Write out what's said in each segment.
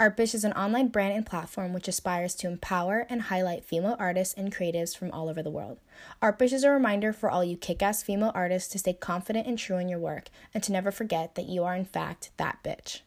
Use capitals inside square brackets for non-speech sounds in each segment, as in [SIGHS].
Artbish is an online brand and platform which aspires to empower and highlight female artists and creatives from all over the world. Artbish is a reminder for all you kick ass female artists to stay confident and true in your work and to never forget that you are, in fact, that bitch.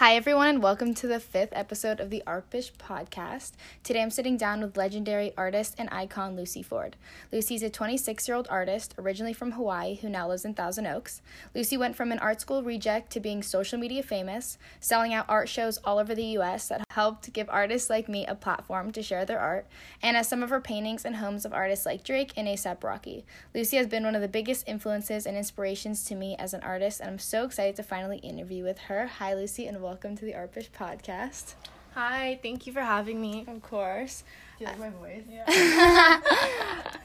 Hi, everyone, and welcome to the fifth episode of the Artbish podcast. Today I'm sitting down with legendary artist and icon Lucy Ford. Lucy is a 26 year old artist, originally from Hawaii, who now lives in Thousand Oaks. Lucy went from an art school reject to being social media famous, selling out art shows all over the US that helped give artists like me a platform to share their art, and as some of her paintings and homes of artists like Drake and ASAP Rocky. Lucy has been one of the biggest influences and inspirations to me as an artist, and I'm so excited to finally interview with her. Hi, Lucy, and welcome welcome to the Artbish podcast. Hi, thank you for having me. Of course. Do you like my voice? Yeah.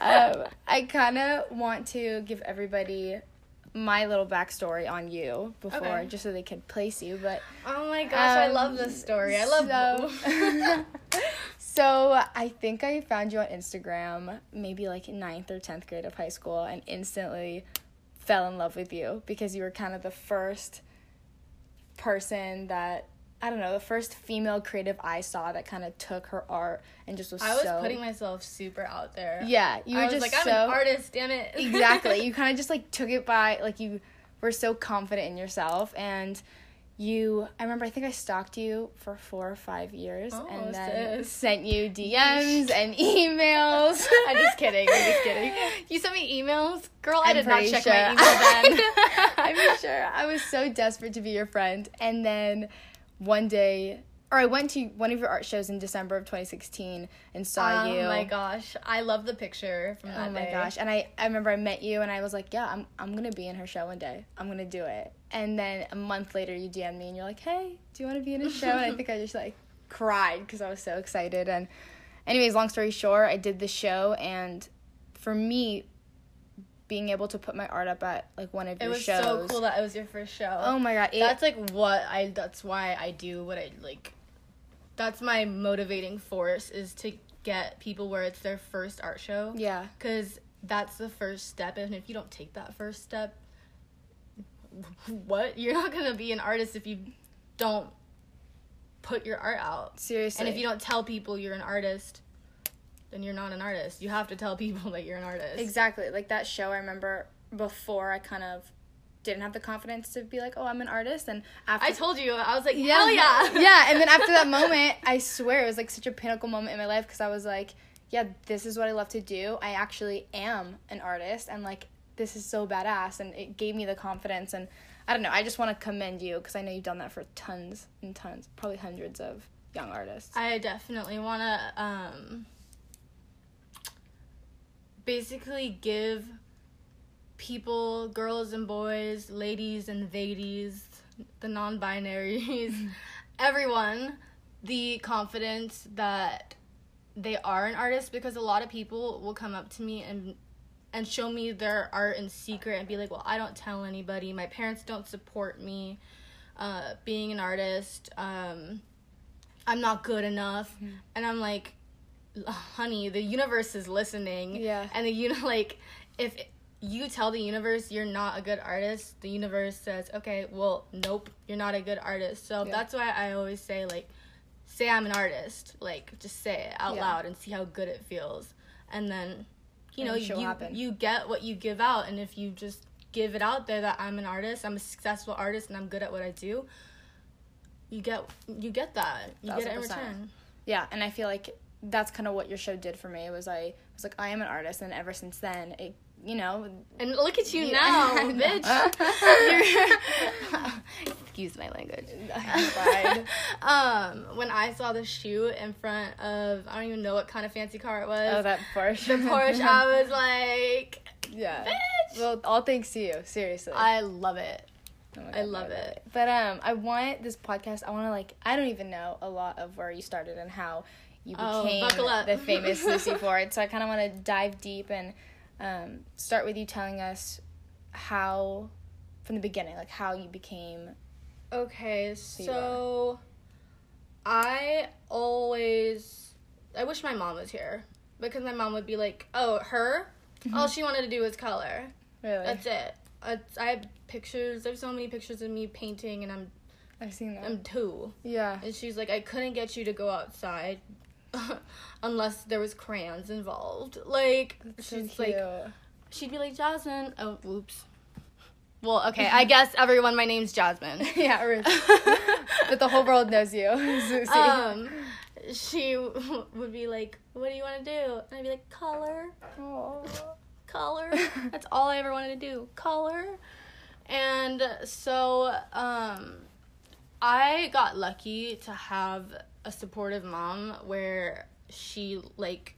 [LAUGHS] um, I kind of want to give everybody my little backstory on you before, okay. just so they could place you. But oh my gosh, um, I love this story. I love so, [LAUGHS] so I think I found you on Instagram, maybe like ninth or tenth grade of high school, and instantly fell in love with you because you were kind of the first person that I don't know, the first female creative I saw that kind of took her art and just was I was so, putting myself super out there. Yeah, you were I just like, so, I'm an artist, damn it. exactly. [LAUGHS] You kind of just like took it by like you were so confident in yourself and you I remember I think I stalked you for four or five years and then sent you DMs and [LAUGHS] emails. I'm just kidding. I'm just kidding. [LAUGHS] You sent me emails? Girl, I I'm did not check sure. my email then. [LAUGHS] I'm sure. I was so desperate to be your friend. And then one day or I went to one of your art shows in December of 2016 and saw oh you. Oh my gosh, I love the picture from that Oh my day. gosh, and I, I remember I met you and I was like, yeah, I'm I'm gonna be in her show one day. I'm gonna do it. And then a month later, you DM me and you're like, hey, do you want to be in a show? and I think I just like [LAUGHS] cried because I was so excited. And anyways, long story short, I did the show and for me, being able to put my art up at like one of it your shows. It was so cool that it was your first show. Oh my god, it, that's like what I. That's why I do what I like that's my motivating force is to get people where it's their first art show. Yeah. Cuz that's the first step and if you don't take that first step what? You're not going to be an artist if you don't put your art out. Seriously. And if you don't tell people you're an artist, then you're not an artist. You have to tell [LAUGHS] people that you're an artist. Exactly. Like that show I remember before I kind of didn't have the confidence to be like, oh, I'm an artist. And after I told you, I was like, yeah, hell yeah, [LAUGHS] yeah. And then after that [LAUGHS] moment, I swear it was like such a pinnacle moment in my life because I was like, yeah, this is what I love to do. I actually am an artist, and like this is so badass, and it gave me the confidence. And I don't know, I just want to commend you because I know you've done that for tons and tons, probably hundreds of young artists. I definitely want to um basically give people, girls and boys, ladies and ladies, the non binaries, [LAUGHS] everyone, the confidence that they are an artist because a lot of people will come up to me and and show me their art in secret and be like, "Well, I don't tell anybody. My parents don't support me uh, being an artist. Um, I'm not good enough." Mm-hmm. And I'm like, "Honey, the universe is listening." Yeah. And the you know [LAUGHS] like if you tell the universe you're not a good artist, the universe says, okay, well, nope, you're not a good artist. So yeah. that's why I always say, like, say I'm an artist. Like, just say it out yeah. loud and see how good it feels. And then, you and know, you, you get what you give out. And if you just give it out there that I'm an artist, I'm a successful artist, and I'm good at what I do, you get you get that. You get it in return. Yeah, and I feel like that's kind of what your show did for me. It was I was like I am an artist, and ever since then, it you know. And look at you yeah. now, [LAUGHS] bitch. [LAUGHS] Excuse my language. [LAUGHS] um, when I saw the shoot in front of, I don't even know what kind of fancy car it was. Oh, that Porsche. The Porsche. I was like, yeah. Bitch. Well, all thanks to you. Seriously. I love it. Oh God, I love it. But um, I want this podcast. I want to like. I don't even know a lot of where you started and how you oh, became oh, the famous Lucy Ford. So I kind of want to dive deep and um, start with you telling us how, from the beginning, like how you became. Okay, so I always. I wish my mom was here. because my mom would be like, "Oh, her, all she wanted to do was color. Really? That's it." It's, I have pictures. There's so many pictures of me painting, and I'm I've seen that. I'm two. yeah. And she's like, I couldn't get you to go outside [LAUGHS] unless there was crayons involved. Like So she's cute. like she'd be like, Jasmine oh whoops. Well, okay, I [LAUGHS] guess everyone my name's Jasmine. [LAUGHS] yeah, Ruth. but the whole world knows you. Susie. um she w- would be like, What do you want to do? And I'd be like, Color, color. That's all I ever wanted to do. Color. And so um I got lucky to have a supportive mom where she like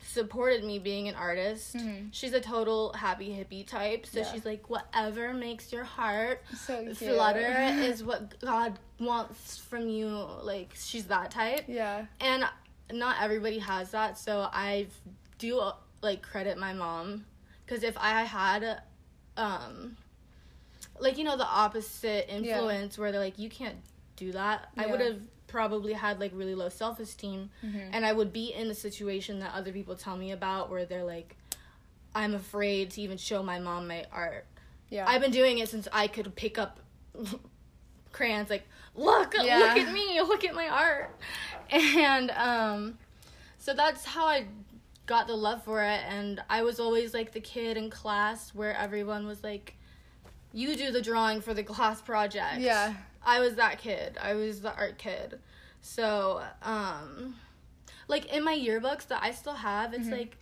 supported me being an artist. Mhm. She's a total happy hippie type, so Yeah. she's like whatever makes your heart so flutter [LAUGHS] is what God wants from you. Like she's that type Yeah. and not everybody has that so i do like credit my mom because if i had um like you know the opposite influence where they're like you can't do that i would have probably had like really low self-esteem Mhm. and i would be in a situation that other people tell me about where they're like i'm afraid to even show my mom my art Yeah. I've been doing it since I could pick up [LAUGHS] crayons. Like, look, Yeah. look at me, look at my art, and um, so that's how I got the love for it. And I was always like the kid in class where everyone was like, "You do the drawing for the [LAUGHS] class project." yeah. I was that kid. I was the art kid. So, um, like in my yearbooks that I still have, it's Mhm. like,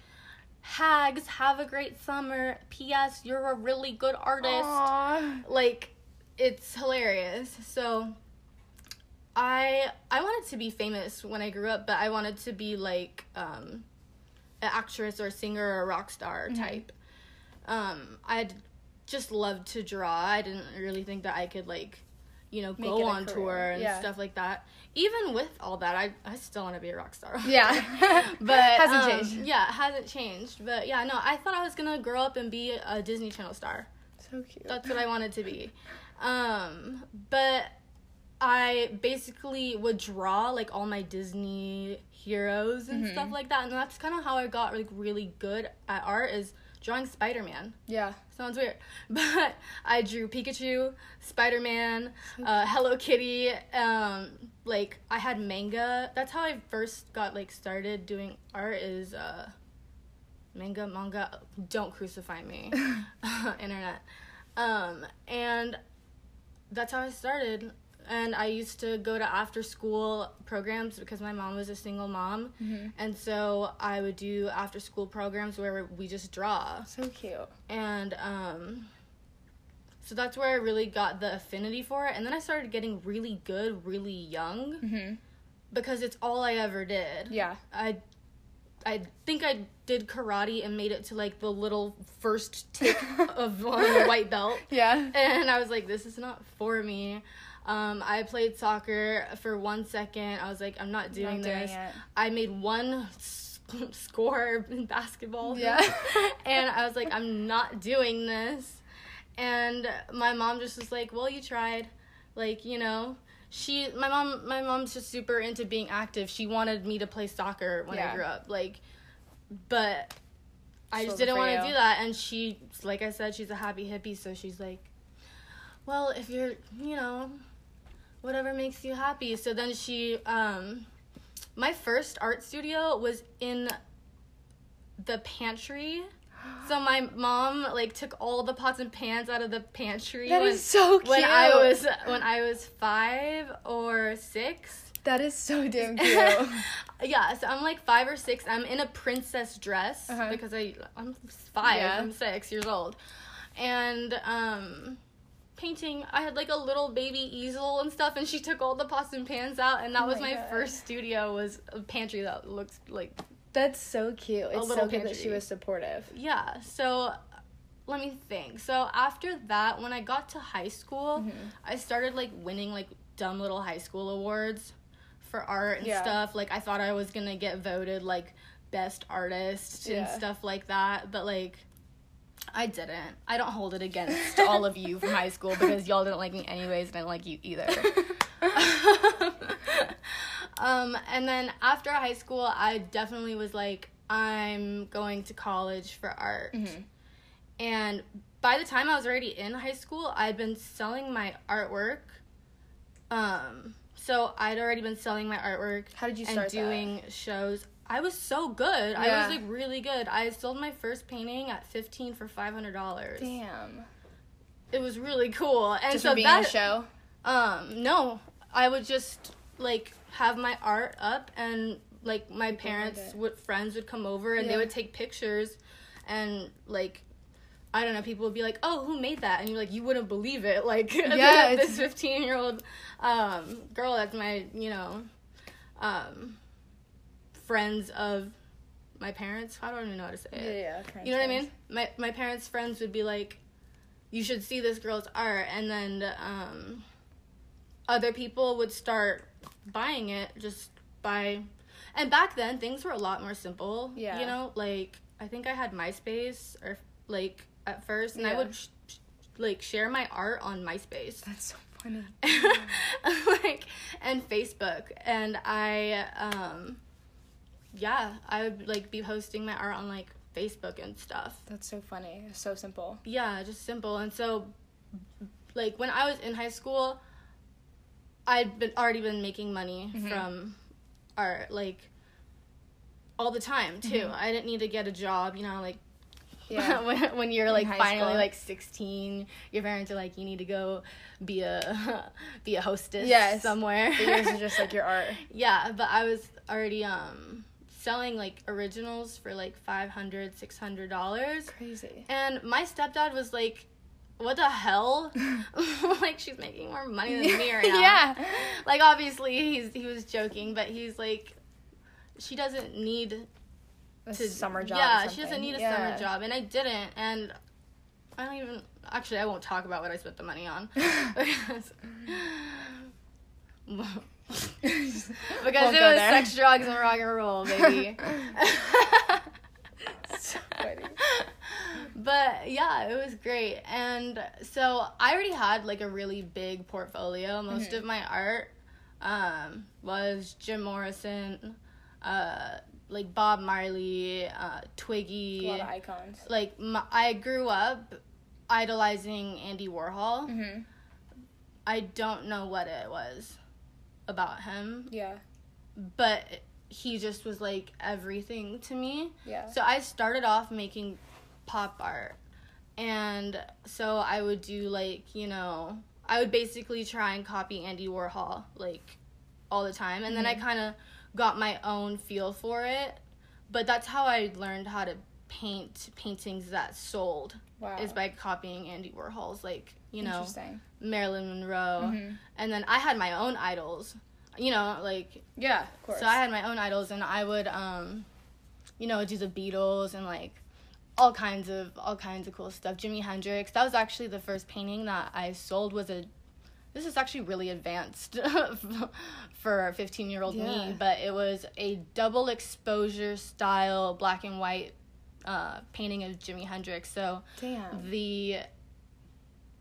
Hags, have a great summer. P.S. You're a really good artist. Aw. Like, it's hilarious. So, I I wanted to be famous when I grew up, but I wanted to be like um, an actress or a singer or a rock star Mhm. type. Um, I'd just loved to draw. I didn't really think that I could like, you know, Make go on career. tour and Yeah. stuff like that. Even with all that, I I still want to be a rock star. Yeah. [LAUGHS] but [LAUGHS] hasn't um, changed. Yeah, it hasn't changed. But yeah, no, I thought I was gonna grow up and be a Disney Channel star. So cute. That's what I wanted to be. Um, but I basically would draw like all my Disney heroes and Mhm. stuff like that, and that's kind of how I got like really good at art is drawing Spider Man. yeah. Sounds weird, [LAUGHS] but I drew Pikachu, Spider Man, uh, Hello Kitty. Um, like I had manga. That's how I first got like started doing art. Is uh, manga, manga. Don't crucify me, [LAUGHS] [LAUGHS] internet. Um, and that's how I started. And I used to go to after school programs because my mom was a single mom. hmm And so I would do after school programs where we just draw So cute. and um so that's where I really got the affinity for it and then I started getting really good really young hmm because it's all I ever did. Yeah. I I think I did karate and made it to like the little first tick [LAUGHS] of on the white belt Yeah. and I was like this is not for me. Um, I played soccer for one second. I was like, I'm not doing Not this. I made one s- [LAUGHS] score in [LAUGHS] basketball. Yeah. [LAUGHS] and I was like, I'm not doing this. And my mom just was like, Well, you tried. Like, you know, she my mom my mom's just super into being active. She wanted me to play soccer when Yeah. I grew up. Like but I just didn't want to do that and she like I said, she's a happy hippie, so she's like, Well, if you're you know, whatever makes you happy. So then she um my first art studio was in the pantry. [GASPS] So my mom like took all the pots and pans out of the pantry That when, is so cute. when I was when I was 5 or 6. That is so [LAUGHS] damn cute. yeah, so I'm like 5 or 6. I'm in a princess dress Uh-huh. because I I'm 5, Yeah. I'm 6 years old. And um painting I had like a little baby easel and stuff and she took all the pots and pans out and that Oh was my my first studio was a pantry that looks like That's so cute. It's so little good that she was supportive. Yeah, so let me think. So after that, when I got to high school, Mhm. I started like winning like dumb little high school awards for art and Yeah. stuff. Like I thought I was gonna get voted like best artist and stuff like that, but like I didn't. I don't hold it against all of you from high school because y'all didn't like me anyways, and I didn't like you either. [LAUGHS] um, and then after high school, I definitely was like, I'm going to college for art. Mhm. And by the time I was already in high school, I'd been selling my artwork. Um, so I'd already been selling my artwork How did you and start that? doing shows. I was so good. I was like really good. I sold my first painting at 15 for $500. Damn. It was really cool. And Just so being that a show. um no, I would just like have my art up and like my People parents it. would friends would come over and Yeah. they would take pictures and like I don't know, people would be like, "Oh, who made that?" And you're like, "You wouldn't believe it." [LAUGHS] Like [LAUGHS] Yeah, this 15 year old um, girl that's my you know um, friends of my parents. I don't even know how to say it? yeah. okay, You know what I mean? My my parents' friends would be like, "You should see this girl's art," and then um, other people would start buying it just by. And back then, things were a lot more simple. Yeah. You know, like I think I had MySpace or like at first, and I would sh- sh- like share my art on MySpace. [LAUGHS] That's so funny. [LAUGHS] like and Facebook and I um yeah, I would like be posting my art on like Facebook and stuff. That's so funny. So simple. Yeah, just simple. And so like when I was in high school, I'd been already been making money Mhm. from art like all the time too. Mhm. I didn't need to get a job, you know, like [LAUGHS] Yeah. when, when you're In like finally school. like 16 your parents are like you need to go be a [LAUGHS] be a hostess Yes. somewhere yours is [LAUGHS] just like your art. yeah but i was already um selling like originals for like 500 600 dollars Crazy. and my stepdad was like what the hell [LAUGHS] [LAUGHS] like she's making more money than me right [LAUGHS] now yeah. like obviously he's he was joking but he's like she doesn't need A to summer job. Yeah, she doesn't need a Yeah. summer job, and I didn't, and I don't even. Actually, I won't talk about what I spent the money on [LAUGHS] because Won't it was there. sex, drugs, and rock and roll, [LAUGHS] baby. So funny. but yeah, it was great, and so I already had like a really big portfolio. Most Mhm. of my art um, was Jim Morrison, uh, like Bob Marley, uh, Twiggy. A lot of icons. like my, I grew up idolizing Andy Warhol. Mm-hmm. I don't know what it was about him, Yeah. but he just was like everything to me. Yeah. So I started off making pop art. And so I would do like, you know, I would basically try and copy Andy Warhol like all the time. And then I Mhm. kind of got my own feel for it. But that's how I learned how to paint paintings that sold wow. is by copying Andy Warhol's like, you know, Interesting. Marilyn Monroe. Mhm. And then I had my own idols. You know, like Yeah, of course. so I had my own idols, and I would, um, you know, do the Beatles and like all kinds of all kinds of cool stuff. Jimi Hendrix. That was actually the first painting that I sold. Was a this is actually really advanced [LAUGHS] for a 15 year old Yeah. me, but it was a double exposure style black and white uh, painting of Jimi Hendrix. So Damn. the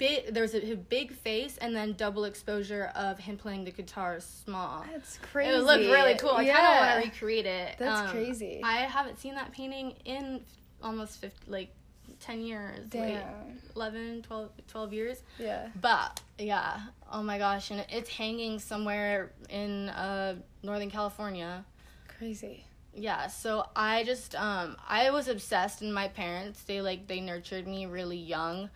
big there was a, big face and then double exposure of him playing the guitar small. That's crazy. It looked really cool. I kind of want to recreate it. That's Um, crazy. I haven't seen that painting in almost 50, like 10 years. Like Damn. 11, 12, 12 years. Yeah. But yeah, oh my gosh, and it's hanging somewhere in uh, Northern California. Crazy. Yeah, so I just um I was obsessed and my parents they like they nurtured me really young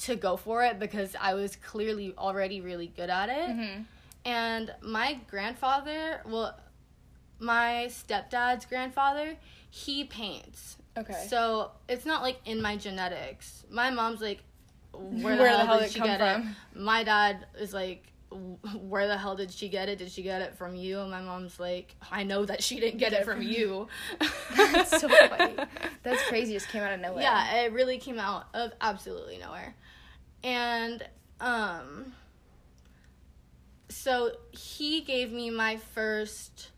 to go for it because I was clearly already really good at it. Mm-hmm. And my grandfather, well, my stepdad's grandfather, he paints. Okay. So it's not like in my genetics. My mom's like, where the, Where hell, the hell did she get from? it? My dad is like, where the hell did she get it? Did she get it from you? And my mom's like, I know that she didn't get Get it it from from you. That's so funny. [LAUGHS] That's crazy. Just came out of nowhere. Yeah, it really came out of absolutely nowhere. And um so he gave me my first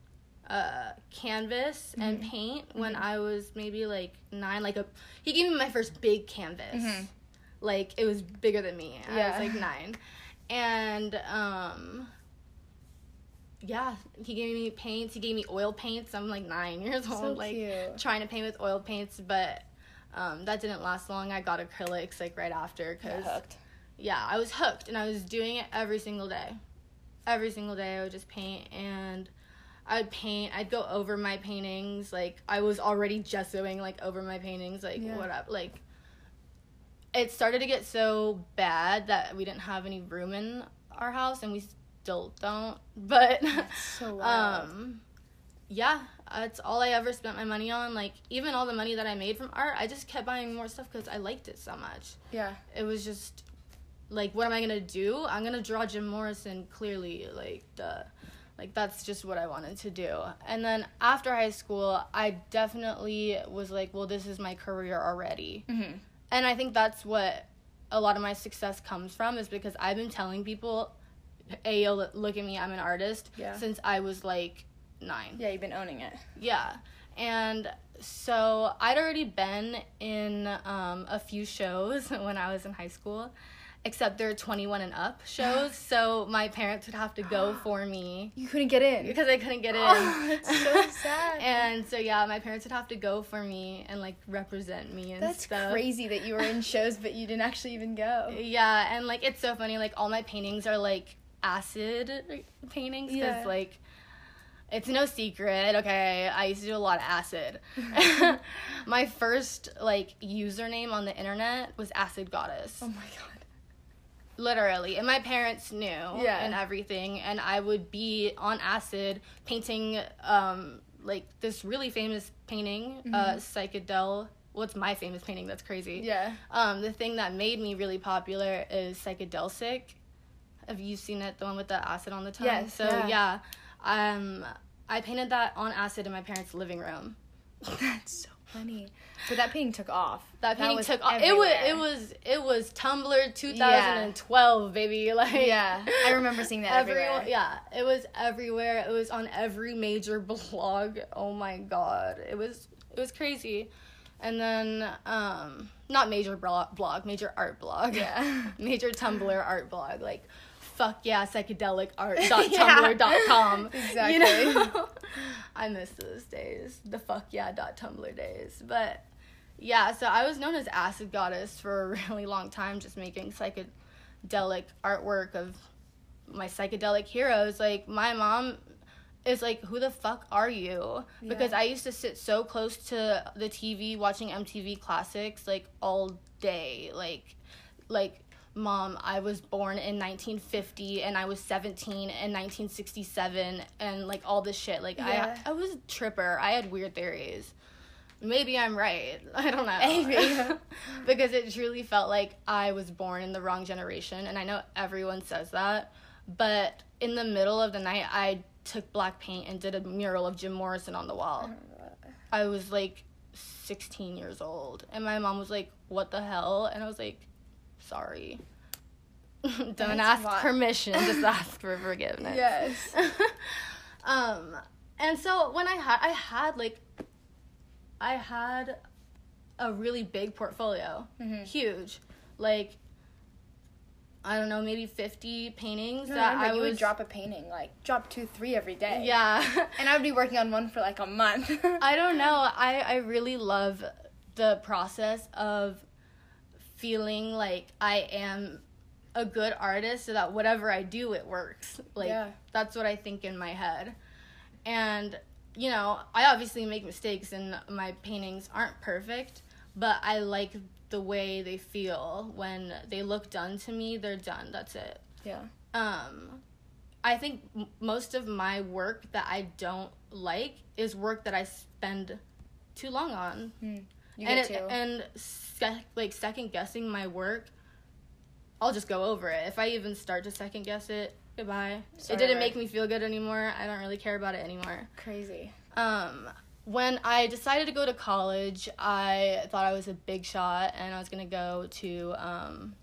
uh canvas and Mhm. paint when Mhm. I was maybe like 9 like a he gave me my first big canvas. Mhm. Like it was bigger than me. Yeah. I was like 9. And um yeah, he gave me paints. He gave me oil paints. I'm like nine years old, So like cute. trying to paint with oil paints, but um, that didn't last long. I got acrylics like right after because hooked. yeah, I was hooked and I was doing it every single day. Every single day I would just paint and I'd paint, I'd go over my paintings, like I was already gessoing like over my paintings, like Yeah. what up like it started to get so bad that we didn't have any room in our house and we still don't. [LAUGHS] But so [LAUGHS] um yeah, that's all I ever spent my money on. Like even all the money that I made from art, I just kept buying more stuff cuz I liked it so much Yeah. it was just like what am i gonna do i'm gonna draw jim morrison clearly like the like that's just what i wanted to do and then after high school i definitely was like well this is my career already Mm-hmm. and i think that's what a lot of my success comes from is because i've been telling people hey look at me i'm an artist Yeah. since i was like nine Yeah, you've been owning it. yeah. And so I'd already been in um, a few shows [LAUGHS] when I was in high school, except they're 21 and up [GASPS] shows. so my parents would have to go [GASPS] for me You couldn't get in. because I couldn't get [GASPS] in. Oh, that's so [LAUGHS] sad. and so, yeah, my parents would have to go for me and like represent me and That's stuff. crazy that you were in shows, but you didn't actually even go. [LAUGHS] Yeah, and like it's so funny. Like all my paintings are like acid paintings because Yeah. like it's no secret. Okay, I used to do a lot of acid. [LAUGHS] [LAUGHS] my first like username on the internet was Acid Goddess, Oh my god. literally, and my parents knew Yeah. and everything. And I would be on acid painting um like this really famous painting, uh, psychedel. What's my famous painting? That's crazy. Yeah. Um, the thing that made me really popular is psychedelic. Have you seen it? The one with the acid on the tongue? Yes, So yeah. yeah. um, I painted that on acid in my parents' living room. [LAUGHS] That's so funny. But that painting took off. That painting was took off. It was it was it was Tumblr 2012, baby. [LAUGHS] Like Yeah, I remember seeing that everyone. everywhere. Yeah, it was everywhere. It was on every major [LAUGHS] blog. Oh my god, it was it was crazy. And then um, not major blog, blog, major art blog. Yeah. major Tumblr art blog. Like fuck yeah, psychedelic art [LAUGHS] dot tumblr dot com. Exactly. You know? [LAUGHS] [LAUGHS] I miss those days. The fuck yeah dot tumblr days. But yeah, so I was known as Acid Goddess for a really long time, just making psychedelic artwork of my psychedelic heroes. Like my mom is like, "Who the fuck are you?" Because Yeah. I used to sit so close to the TV watching MTV Classics like all day, like, like. Mom, I was born in 1950 and I was 17 in 1967 and like all this shit. Like Yeah. I I was a tripper. I had weird theories. Maybe I'm right. [LAUGHS] I don't know. Maybe. [LAUGHS] because it truly felt like I was born in the wrong generation. And I know everyone says that. But in the middle of the night, I took black paint and did a mural of Jim Morrison on the wall. Oh I was like 16 years old. And my mom was like, What the hell? And I was like, Sorry. [LAUGHS] Don't ask wild. permission, just [LAUGHS] ask for forgiveness. Yes. [LAUGHS] um, and so when I had, I had like, I had a really big portfolio, Mhm. huge, like, I don't know, maybe fifty paintings No, that I you was. would drop a painting, like drop two, three every day. Yeah, And I would be working on one for like a month. I don't know. I I really love the process of feeling like I am a good artist so that whatever I do it works. Like Yeah. that's what I think in my head. And you know, I obviously make mistakes and my paintings aren't perfect, but I like the way they feel when they look done to me, they're done. That's it yeah. um i think m- most of my work that i don't like is work that i spend too long on Hmm. You and it, and sec- like second guessing my work i'll just go over it if i even start to second guess it goodbye Start it didn't make me feel good anymore i don't really care about it anymore Crazy. um when I decided to go to college, I thought I was a big shot and I was gonna go to um,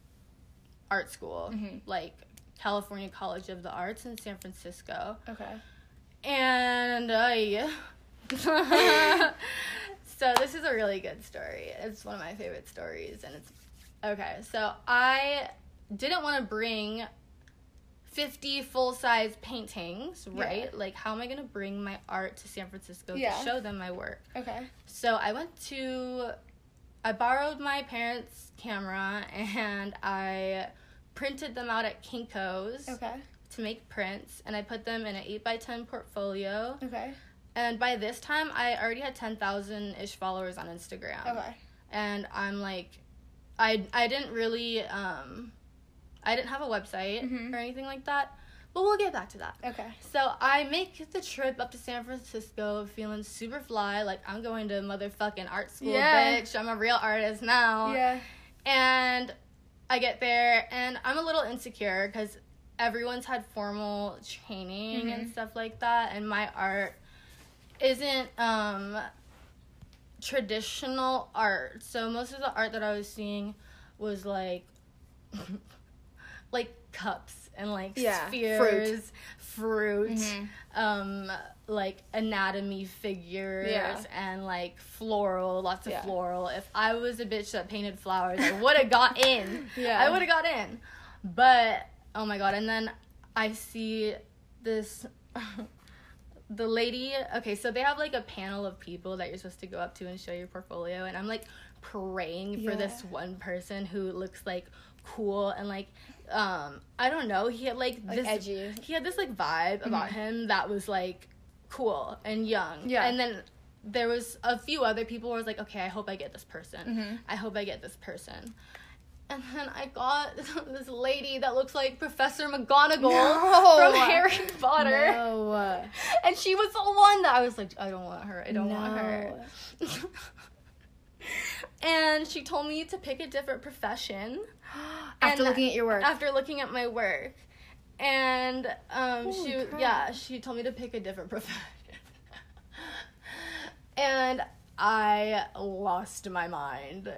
art school, Mhm. like California College of the Arts in San Francisco. Okay. And I. [LAUGHS] [LAUGHS] so this is a really good story. It's one of my favorite stories, and it's okay. So I didn't want to bring 50 full size paintings, Yeah. right? Like, how am I gonna bring my art to San Francisco Yeah. to show them my work? Okay. So I went to, I borrowed my parents' camera and I printed them out at Kinko's Okay. to make prints, and I put them in an 8x10 portfolio. Okay. And by this time, I already had 10,000 ish followers on Instagram Okay. and I'm like, I I didn't really um, I didn't have a website Mhm. or anything like that, but we'll get back to that. Okay. So I make the trip up to San Francisco feeling super fly, like I'm going to motherfucking art school, Yeah. bitch. I'm a real artist now. Yeah. And I get there and I'm a little insecure because everyone's had formal training and Mhm. stuff like that, and my art isn't um traditional art. So most of the art that I was seeing was like [LAUGHS] like cups and like Yeah, spheres, fruit, Mhm. um like anatomy figures Yeah. and like floral, lots of Yeah. floral. If I was a bitch that painted flowers, I would have got in. [LAUGHS] Yeah. I would have got in. But oh my god, and then I see this [LAUGHS] the lady okay so they have like a panel of people that you're supposed to go up to and show your portfolio and i'm like praying for Yeah. this one person who looks like cool and like um i don't know he had like, Like this edgy. he had this like vibe about Mhm. him that was like cool and young Yeah. and then there was a few other people where i was like okay i hope i get this person Mhm. i hope i get this person and then I got [LAUGHS] this lady that looks like Professor McGonagall No. from Harry Potter. No. [LAUGHS] And she was the one that I was like, I don't want her. I don't want her. [LAUGHS] and she told me to pick a different profession [GASPS] After And looking at your work. after looking at my work. And um, Holy she, crap. yeah, she told me to pick a different profession. and I lost my mind.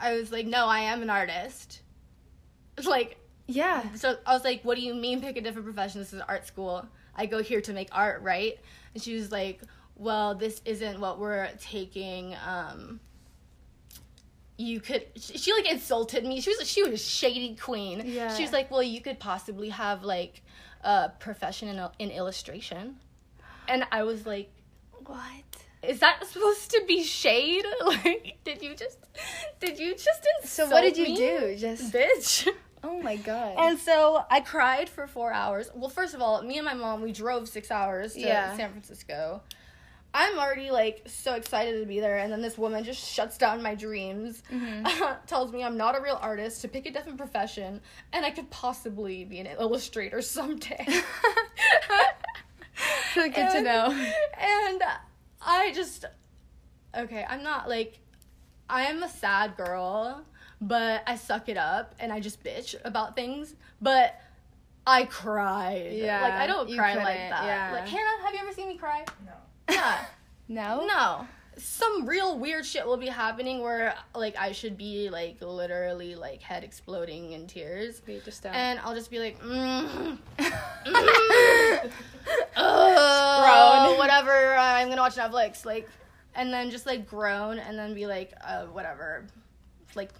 I was like, no, I am an artist. [LAUGHS] Like, yeah. so I was like, "What do you mean pick a different profession? This is art school. I go here to make art, right?" And she was like, "Well, this isn't what we're taking. Um, you could." She, she like insulted me. She was she was a shady queen. Yeah. She was like, "Well, you could possibly have like a profession in in illustration," and I was like, What? "Is that supposed to be shade? [LAUGHS] Like, did you just did you just insult So what did you me? do? Just bitch?" [LAUGHS] oh my god. And so I cried for four hours. Well, first of all, me and my mom, we drove six hours to Yeah. San Francisco. I'm already like so excited to be there, and then this woman just shuts down my dreams, Mhm. [LAUGHS] tells me I'm not a real artist, to pick a different profession, and I could possibly be an illustrator someday. Good to And- know. And I just, okay, I'm not like, I am a sad girl, but I suck it up and I just bitch about things. But I cried. Yeah, Like, I don't cry like that. yeah. Like, Hannah, have you ever seen me cry? No. Yeah. [LAUGHS] No. no. Some real weird shit will be happening where, like, I should be, like, literally, like, head exploding in tears. We just don't. And I'll just be like, mm, [LAUGHS] Grown. oh, whatever. I'm gonna watch Netflix, like, and then just like groan, and then be like, uh, whatever, like,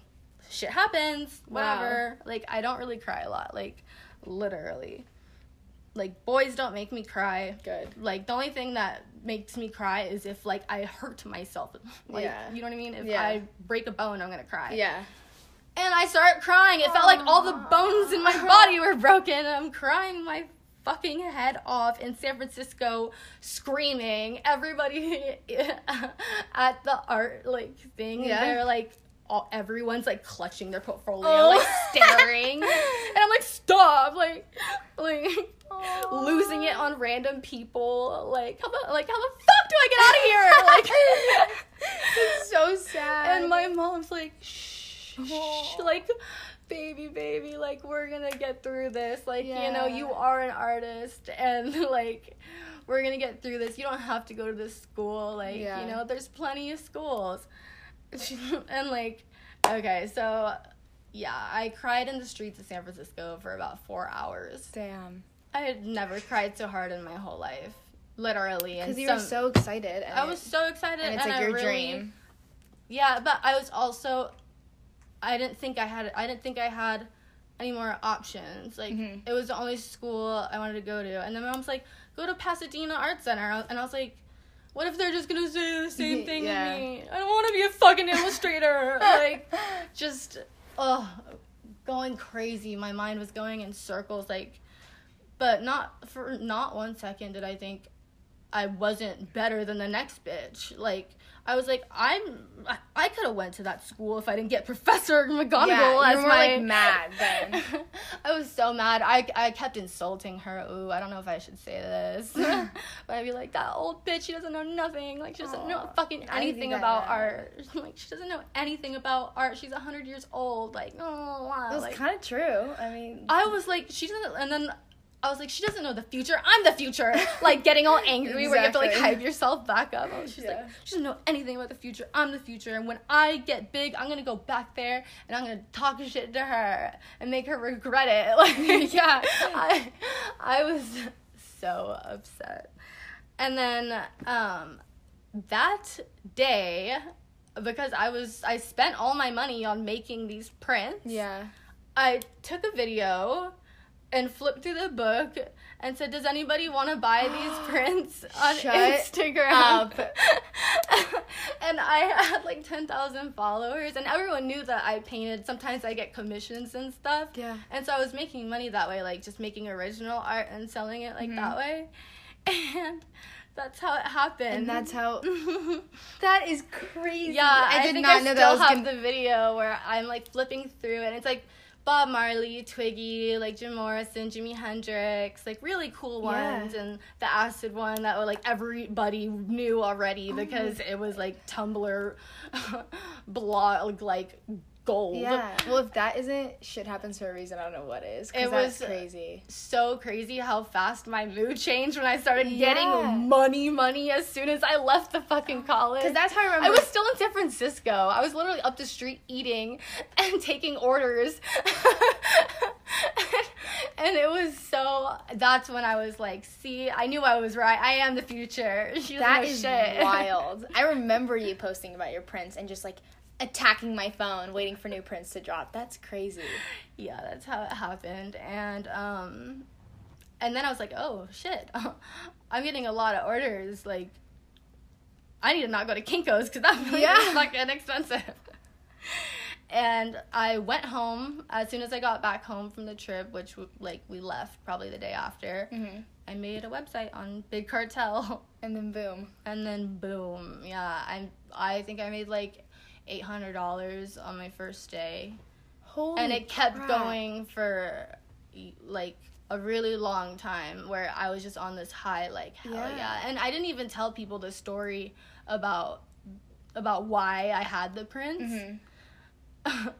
shit happens, Wow. whatever. Like, I don't really cry a lot, like, literally. Like, boys don't make me cry. Good. Like, the only thing that makes me cry is if like I hurt myself. [LAUGHS] Like, Yeah. you know what I mean? If Yeah. I break a bone, I'm gonna cry Yeah. and I start crying. It felt like all the bones in my [LAUGHS] body were broken. I'm crying my fucking head off in San Francisco, screaming. Everybody [LAUGHS] at the art like thing, Yeah. they're like. All, everyone's like clutching their portfolio, Oh. like staring, [LAUGHS] and I'm like, stop, like, like losing it on random people. Like, how the like how the fuck do I get out of here? Like, [LAUGHS] it's so sad. and my mom's like, shh, shh, like, baby, baby, like, we're gonna get through this. Like, you know, you are an artist, and like, we're gonna get through this. You don't have to go to this school. Like, Yeah. you know, there's plenty of schools. [LAUGHS] and like, okay, so yeah, I cried in the streets of San Francisco for about four hours. Damn. I had never cried so hard in my whole life. Literally. Because you were so excited. And I was so excited. And it's like I your really- dream. yeah, but I was also I didn't think I had I didn't think I had any more options. Like Mhm. it was the only school I wanted to go to. And then my mom's like, go to Pasadena Art Center. And I was like, what if they're just gonna say the [LAUGHS] same thing Yeah. to me? I don't want to be a fucking illustrator. [LAUGHS] like, just oh, going crazy. My mind was going in circles. Like, but not for not one second did I think I wasn't better than the next bitch. Like I was like, I'm. I, I could have went to that school if I didn't get [LAUGHS] Professor McGonagall Yeah, as more, my like, mad [LAUGHS] then. I was so mad. I I kept insulting her. Ooh, I don't know if I should say this, [LAUGHS] but I'd be like, that old bitch. She doesn't know nothing. Like she doesn't know fucking anything about now. art. Like she doesn't know anything about art. She's hundred years old. Like oh, wow. It was like, kind of true. I mean, I was like, she doesn't, and then I was like, she doesn't know the future. I'm the future. [LAUGHS] Like getting all angry where you have to like hype yourself back up. I was just like, she doesn't know anything about the future. I'm the future, and when I get big, I'm gonna go back there and I'm gonna talk shit to her and make her regret it. [LAUGHS] Like, [LAUGHS] Yeah. I, I was so upset. And then um, that day, because I was, I spent all my money on making these prints. yeah. I took a video and flipped through the book and said, "Does anybody want to buy these [GASPS] prints on Shut Instagram?" up. [LAUGHS] and I had like ten thousand followers, and everyone knew that I painted. Sometimes I get commissions and stuff. Yeah. And so I was making money that way, like just making original art and selling it like that mm-hmm. way. [LAUGHS] And that's how it happened. And that's how. [LAUGHS] That is crazy. Yeah, I I, did think not I know still that was have gonna. the video where I'm like flipping through and it's like Bob Marley, Twiggy, like Jim Morrison, Jimi Hendrix, like really cool Yeah. ones, and the acid one that like everybody knew already Oh because it was like Tumblr [LAUGHS] blog like gold. Yeah. Well, if that isn't shit happens for a reason, I don't know what is. It was- crazy. So crazy how fast my mood changed when I started Yeah. getting money, money as soon as I left the fucking college. Because that's how I remember. I was still in San Francisco. I was literally up the street eating [LAUGHS] and taking orders. [LAUGHS] and it was so that's when I was like, see, I knew I was right. I am the future. [LAUGHS] She doesn't That is shit. wild. I remember you posting about your prints and just like attacking my phone, waiting for new prints to drop. That's crazy. yeah, that's how it happened. And um and then I was like, oh shit. [LAUGHS] I'm getting a lot of orders like I need to not go to Kinko's because that [LAUGHS] really Yeah. is fucking expensive. And I went home as soon as I got back home from the trip, which like we left probably the day after. Mm-hmm. I made a website on Big Cartel, And then boom. and then boom, yeah, I I think I made like eight hundred dollars on my first day, Holy and it kept crap. going for like a really long time where I was just on this high, like hell Yeah. yeah. And I didn't even tell people the story about about why I had the prints. Mhm. [LAUGHS]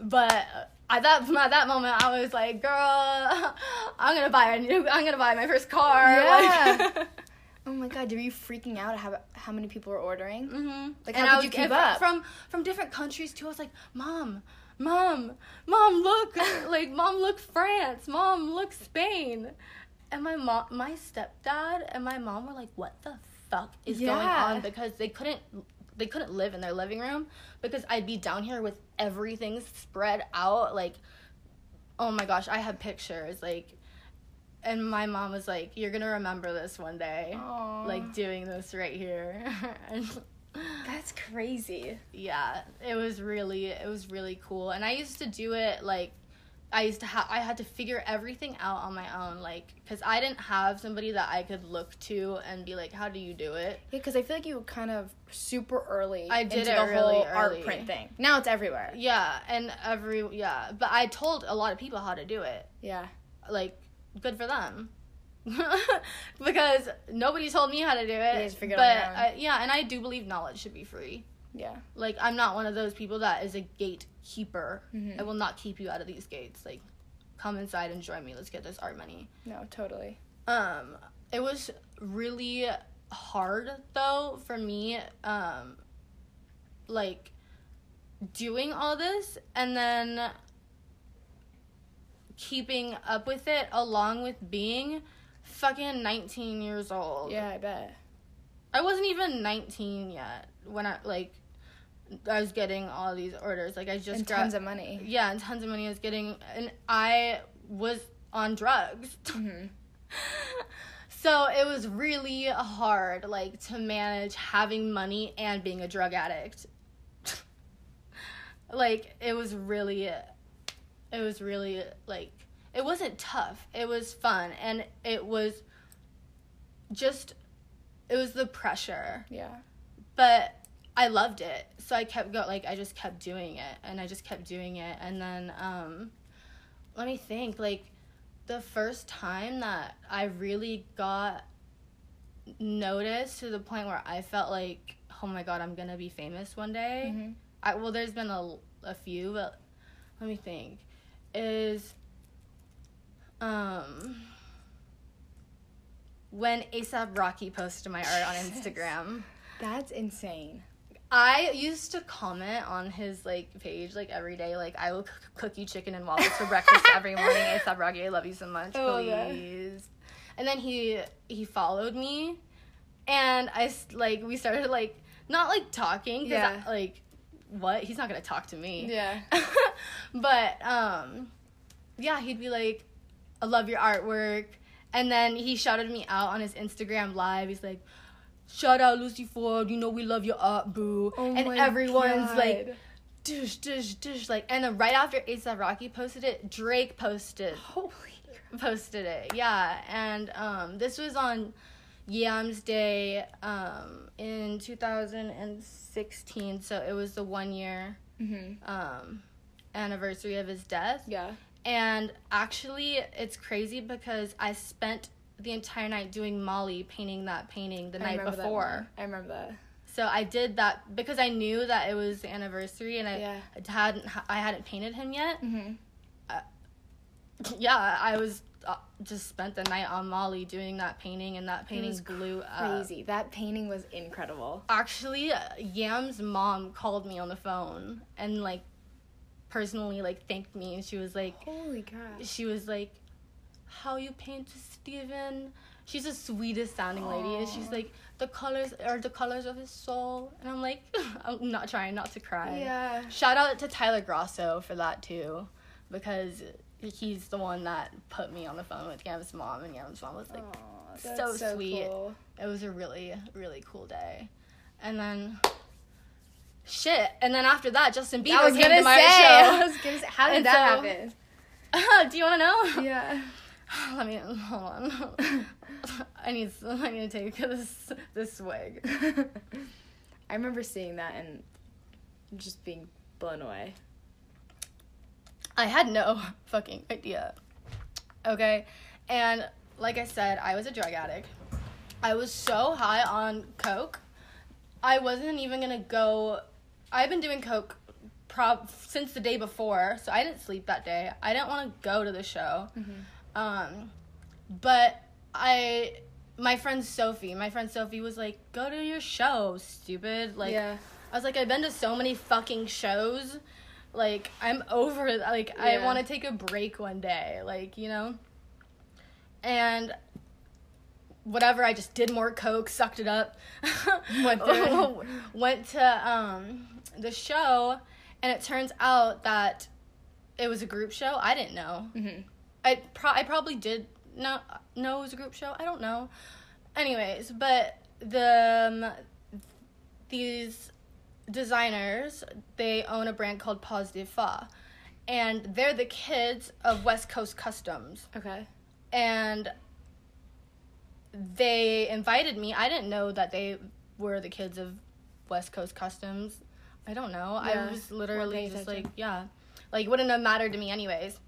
but at that [LAUGHS] at that moment, I was like, "Girl, [LAUGHS] I'm gonna buy a new. I'm gonna buy my first car." Yeah. Like, Oh my god, were you freaking out how how many people were ordering? hmm Like, and how could you keep up? from from different countries too. I was like, "Mom, mom, mom, look, [LAUGHS] like mom, look France, mom, look Spain," and my mom, my stepdad, and my mom were like, "What the fuck is going on?" Because they couldn't. They couldn't live in their living room because I'd be down here with everything spread out. Like, oh my gosh, I have pictures. Like, and my mom was like, "You're gonna remember this one day." Aw. like doing this right here. [LAUGHS] and That's crazy. yeah, it was really it was really cool. And I used to do it like I used to have I had to figure everything out on my own like cuz I didn't have somebody that I could look to and be like how do you do it? Yeah, because I feel like you kind of super early. I did the really whole early. art print thing. Now it's everywhere. Yeah, and every yeah, but I told a lot of people how to do it. Yeah. Like good for them. [LAUGHS] because nobody told me how to do it. You just figured it but. I, yeah, and I do believe knowledge should be free. Yeah. Like I'm not one of those people that is a gatekeeper. Mhm. I will not keep you out of these gates. Like come inside and join me. Let's get this art money. No, totally. Um it was really hard though for me um like doing all this and then keeping up with it along with being fucking 19 years old. Yeah, I bet. I wasn't even 19 yet when I like I was getting all these orders. Like I just And gra- tons of money. yeah, and tons of money I was getting, and I was on drugs. [LAUGHS] Mm-hmm. so it was really hard, like, to manage having money and being a drug addict. [LAUGHS] like, it was really, it was really, like, it wasn't tough. It was fun, and it was just, it was the pressure Yeah. but I loved it. So I kept going like I just kept doing it and I just kept doing it and then um let me think like the first time that I really got noticed to the point where I felt like oh my god I'm going to be famous one day. Mhm. I well there's been a a few but let me think is um when ASAP Rocky posted my art on Instagram. That's insane. I used to comment on his like page like every day. Like I will cook, cook you chicken and waffles for breakfast every morning. [LAUGHS] ASAP Rocky, I love you so much, that. please. And then he he followed me, and I like we started like not like talking. 'cause Yeah. Like what? He's not gonna talk to me. Yeah. [LAUGHS] but um, yeah, he'd be like, "I love your artwork," and then he shouted me out on his Instagram live. He's like. Shout out Lucy Ford, you know we love your art, boo. Oh and everyone's like, God. dish, dish, dish, like, and then right after ASAP Rocky posted it, Drake posted holy posted it. Yeah, and um, this was on Yams Day um, in 2016, so it was the one year Mm-hmm. um, anniversary of his death. Yeah. And actually, it's crazy because I spent the entire night doing Molly painting that painting the I night before. I remember that. So I did that because I knew that it was the anniversary and I Yeah. hadn't I hadn't painted him yet. Mm-hmm. [LAUGHS] Yeah, I was uh, just spent the night on Molly doing that painting and that painting blew up. Crazy. That painting was incredible. Actually, uh, Yam's mom called me on the phone and like personally like thanked me and she was like Holy crap. she was like how you paint Steven she's the sweetest sounding lady and she's like the colors are the colors of his soul and I'm like [LAUGHS] I'm not trying not to cry Yeah. shout out to Tyler Grosso for that too because he's the one that put me on the phone with Yam's mom and Yam's mom was like Aw, so so sweet. cool. it was a really really cool day and then shit and then after that Justin Bieber I was came gonna to my say. [LAUGHS] I show was gonna say. How did And that so- happen? [LAUGHS] do you want to know Yeah. [SIGHS] Let me hold on. [LAUGHS] I need I need to take this this swig. I remember seeing that and just being blown away. I had no [LAUGHS] fucking idea. Okay, and like I said, I was a drug addict. I was so high on coke. I wasn't even gonna go. I've been doing coke prob since the day before, so I didn't sleep that day. I didn't want to go to the show. Um, but I, my friend Sophie, my friend Sophie was like, "Go to your show, stupid!" Like, yeah. I was like, I've been to so many fucking shows. Like, I'm over. Like, I want to take a break one day. Like, you know? And whatever, I just did more coke, sucked it up. [LAUGHS] [LAUGHS] Went to um, the show, and it turns out that it was a group show. I didn't know. Mm-hmm. I pro- I probably did know know it was a group show. I don't know. Anyways, but the um, these designers they own a brand called Positive Fa, and they're the kids of West Coast Customs, Okay. and they invited me. I didn't know that they were the kids of West Coast Customs. I don't know. Yeah, I was literally just attention. like, yeah, like wouldn't have mattered to me anyways.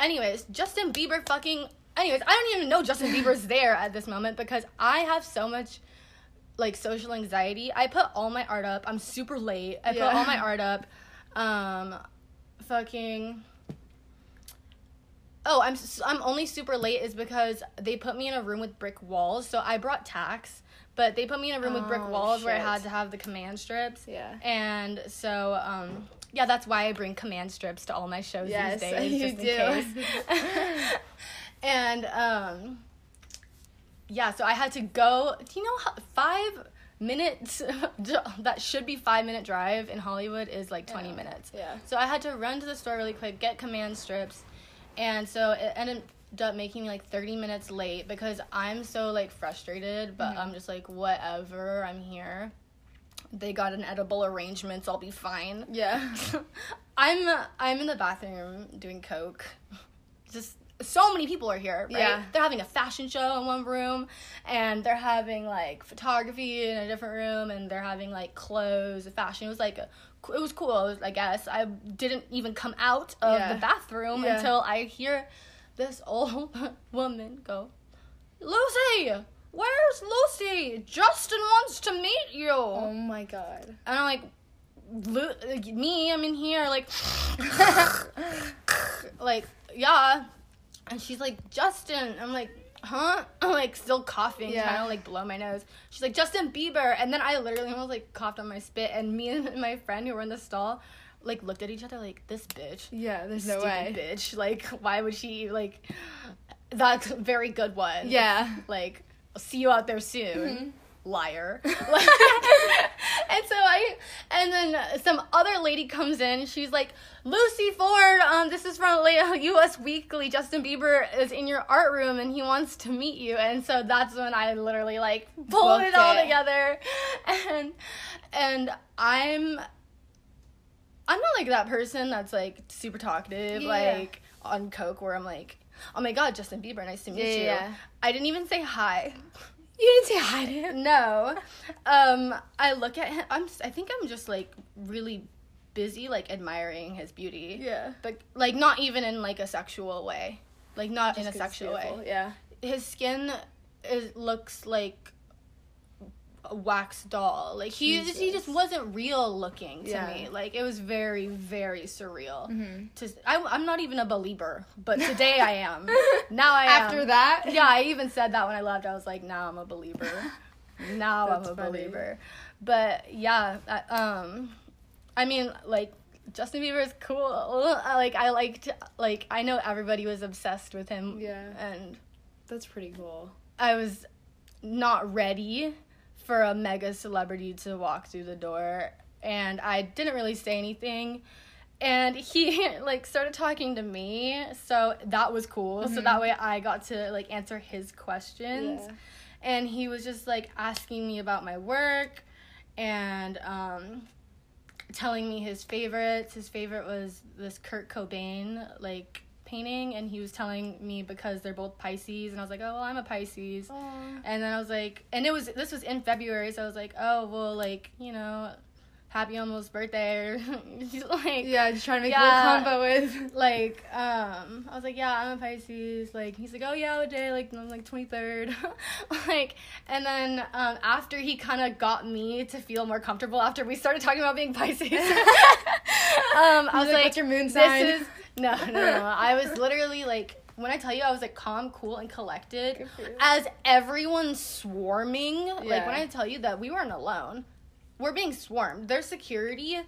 Anyways, Justin Bieber fucking. Anyways, I don't even know Justin Bieber's [LAUGHS] there at this moment because I have so much like social anxiety. I put all my art up. I'm super late. I Yeah. put all my art up. Um, fucking. Oh, I'm I'm only super late is because they put me in a room with brick walls. So I brought tacks, but they put me in a room with brick Oh, walls where I had to have the command strips. Yeah. And so, um, yeah, that's why I bring command strips to all my shows Yes, these [LAUGHS] days, you just do. [LAUGHS] and um, yeah, so I had to go. Do you know how five minutes [LAUGHS] that should be five minute drive in Hollywood is like 20 Yeah. minutes. Yeah. So I had to run to the store really quick, get command strips, and so it ended up making me like 30 minutes late because I'm so like frustrated, but Mhm. I'm just like whatever, I'm here. They got an edible arrangements, I'll be fine. Yeah. [LAUGHS] I'm I'm in the bathroom doing coke. [LAUGHS] Just so many people are here, right? Yeah. They're having a fashion show in one room and they're having like photography in a different room and they're having like clothes, fashion. It was like a, it was cool, I guess. I didn't even come out of Yeah. the bathroom Yeah. until I hear this old [LAUGHS] woman go, "Lucy, where's Lucy? Justin wants to meet you." oh my god. And I'm like, Lu- like, me, I'm in here, like, [LAUGHS] like, yeah. And she's like, Justin. I'm like, huh? [LAUGHS] I'm like, still coughing, Yeah. trying to like blow my nose. She's like, Justin Bieber. And then I literally almost like coughed on my spit. And me [LAUGHS] and my friend who were in the stall, like, looked at each other like, this bitch. Yeah, there's no Stupid way. bitch. Like, why would she, like, that's a very good one. Yeah. Like, I'll see you out there soon. Mhm. Liar. [LAUGHS] [LAUGHS] and so I, and then some other lady comes in. She's like, Lucy Ford, um, this is from U.S. [LAUGHS] Weekly. Justin Bieber is in your art room and he wants to meet you. And so that's when I literally like pulled it Booked all together. [LAUGHS] And, and I'm, I'm not like that person that's like super talkative, Yeah. like on coke, where I'm like, oh my god, Justin Bieber, nice to meet Yeah, you. yeah. I didn't even say hi. You didn't say hi to him. No, um, I look at him. I'm. I think I'm just like really busy, like admiring his beauty. Yeah. But like not even in like a sexual way, like not in Just a 'cause it's sexual way. Yeah. His skin is looks like a wax doll. Like he just, he just wasn't real looking to Yeah. me. Like it was very very surreal. Mhm. To I, I'm not even a believer, but today I am. [LAUGHS] Now I am. After that? Yeah, I even said that when I left. I was like, now I'm a believer. [LAUGHS] now I'm a funny. believer. But yeah, I, um, I mean, like Justin Bieber is cool. Like I liked, like I know everybody was obsessed with him. Yeah. and That's pretty cool. I was not ready for a mega celebrity to walk through the door, and I didn't really say anything. And he [LAUGHS] like started talking to me, so that was cool. So Mhm. that way I got to like answer his questions Yeah. and he was just like asking me about my work and um telling me his favorites his favorite was this kurt cobain like painting and he was telling me because they're both pisces and i was like oh well i'm a pisces. And then i was like and it was this was in february so i was like oh well like you know happy almost birthday or like Yeah, just trying to make Yeah. a little combo with. [LAUGHS] like um i was like yeah i'm a pisces like he's like oh yeah what day like i'm like 23rd [LAUGHS] like and then um after he kind of got me to feel more comfortable after we started talking about being pisces [LAUGHS] um i was like, like, "What's your moon sign?" is no no no i was literally like when i tell you i was like calm cool and collected Good for you. as everyone's swarming like when i tell you that we weren't alone we're being swarmed. There's security